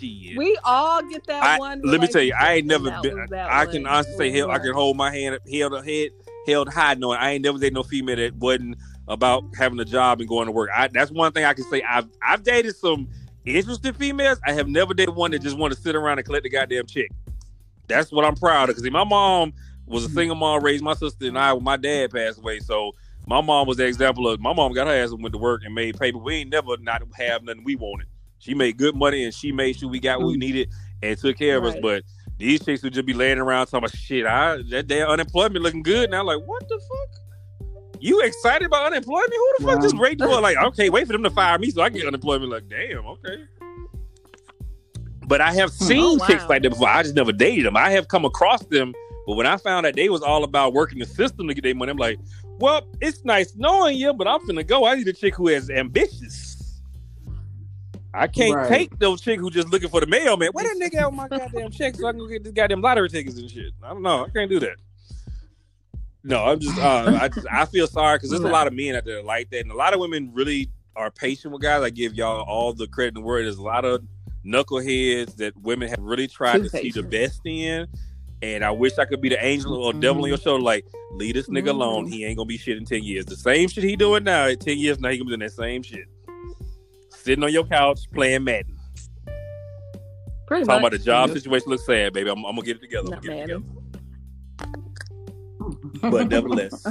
Shit. we all get that I, one. let me tell you, I ain't never been. that I can honestly say, hell, I can hold my hand up, held a head, held high, knowing I ain't never dated no female that wasn't about having a job and going to work. I, that's one thing I can say. I've I've dated some interesting females. I have never dated one that just want to sit around and collect the goddamn check. That's what I'm proud of. Because my mom was a mm-hmm. single mom, raised my sister and I when my dad passed away. So my mom was the example of my mom got her ass and went to work and made paper. We ain't never not have nothing we wanted. She made good money and she made sure we got what we mm. needed and took care of us. But these chicks would just be laying around talking about shit. I that damn unemployment looking good now. Like what the fuck? You excited about unemployment? Who the fuck Yeah. just rate you? Like okay, wait for them to fire me so I can get unemployment. Like damn, okay. But I have hmm. seen Oh, chicks like that before. I just never dated them. I have come across them, but when I found out they was all about working the system to get their money, I'm like, Well, it's nice knowing you, but I'm finna go. I need a chick who is ambitious. I can't Right. take those chick who just looking for the mailman. Where that nigga out my goddamn check so I can go get this goddamn lottery tickets and shit. I don't know. I can't do that. No, I'm just. Uh, I just. I feel sorry because there's a lot of men out there like that, and a lot of women really are patient with guys. I give y'all all the credit in the world. There's a lot of knuckleheads that women have really tried Too to see the best in. And I wish I could be the angel or devil on your shoulder, like leave this nigga alone. Mhm. He ain't gonna be shit in ten years. The same shit he doing now. In ten years now, he gonna be doing that same shit. Sitting on your couch playing Madden. Pretty Talking much. about the job situation looks sad, baby. I'm, I'm gonna get it together. I'm gonna get it together. But nevertheless,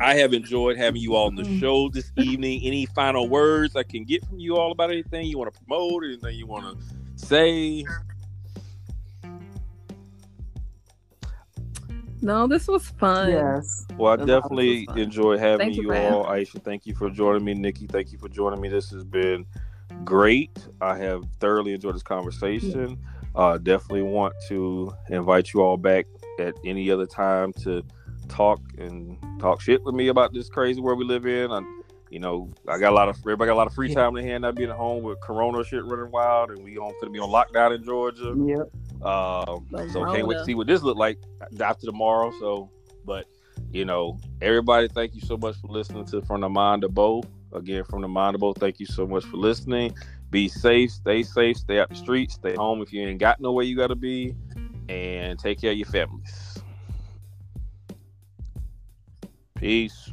I have enjoyed having you all on the mm. show this evening. Any final words I can get from you all about anything you want to promote, anything you want to say? No, this was fun. yes. Well, I This definitely was enjoyed having Thank you you all. Aisha, thank you for joining me. Nikki, thank you for joining me. This has been great. I have thoroughly enjoyed this conversation. Uh, definitely want to invite you all back at any other time to talk and talk shit with me about this crazy world we live in. I, you know, I got a lot of everybody got a lot of free time in their hand. Not being at home with Corona shit running wild, and we on gonna be on lockdown in Georgia. Yep. Um, The so can't wait to see what this look like after tomorrow. So, but you know, everybody, thank you so much for listening to From the Mind to Bo. Again, from the Mind to Bo, thank you so much for listening. Be safe, stay safe, stay out the streets, stay home if you ain't got nowhere you got to be, and take care of your families. Peace.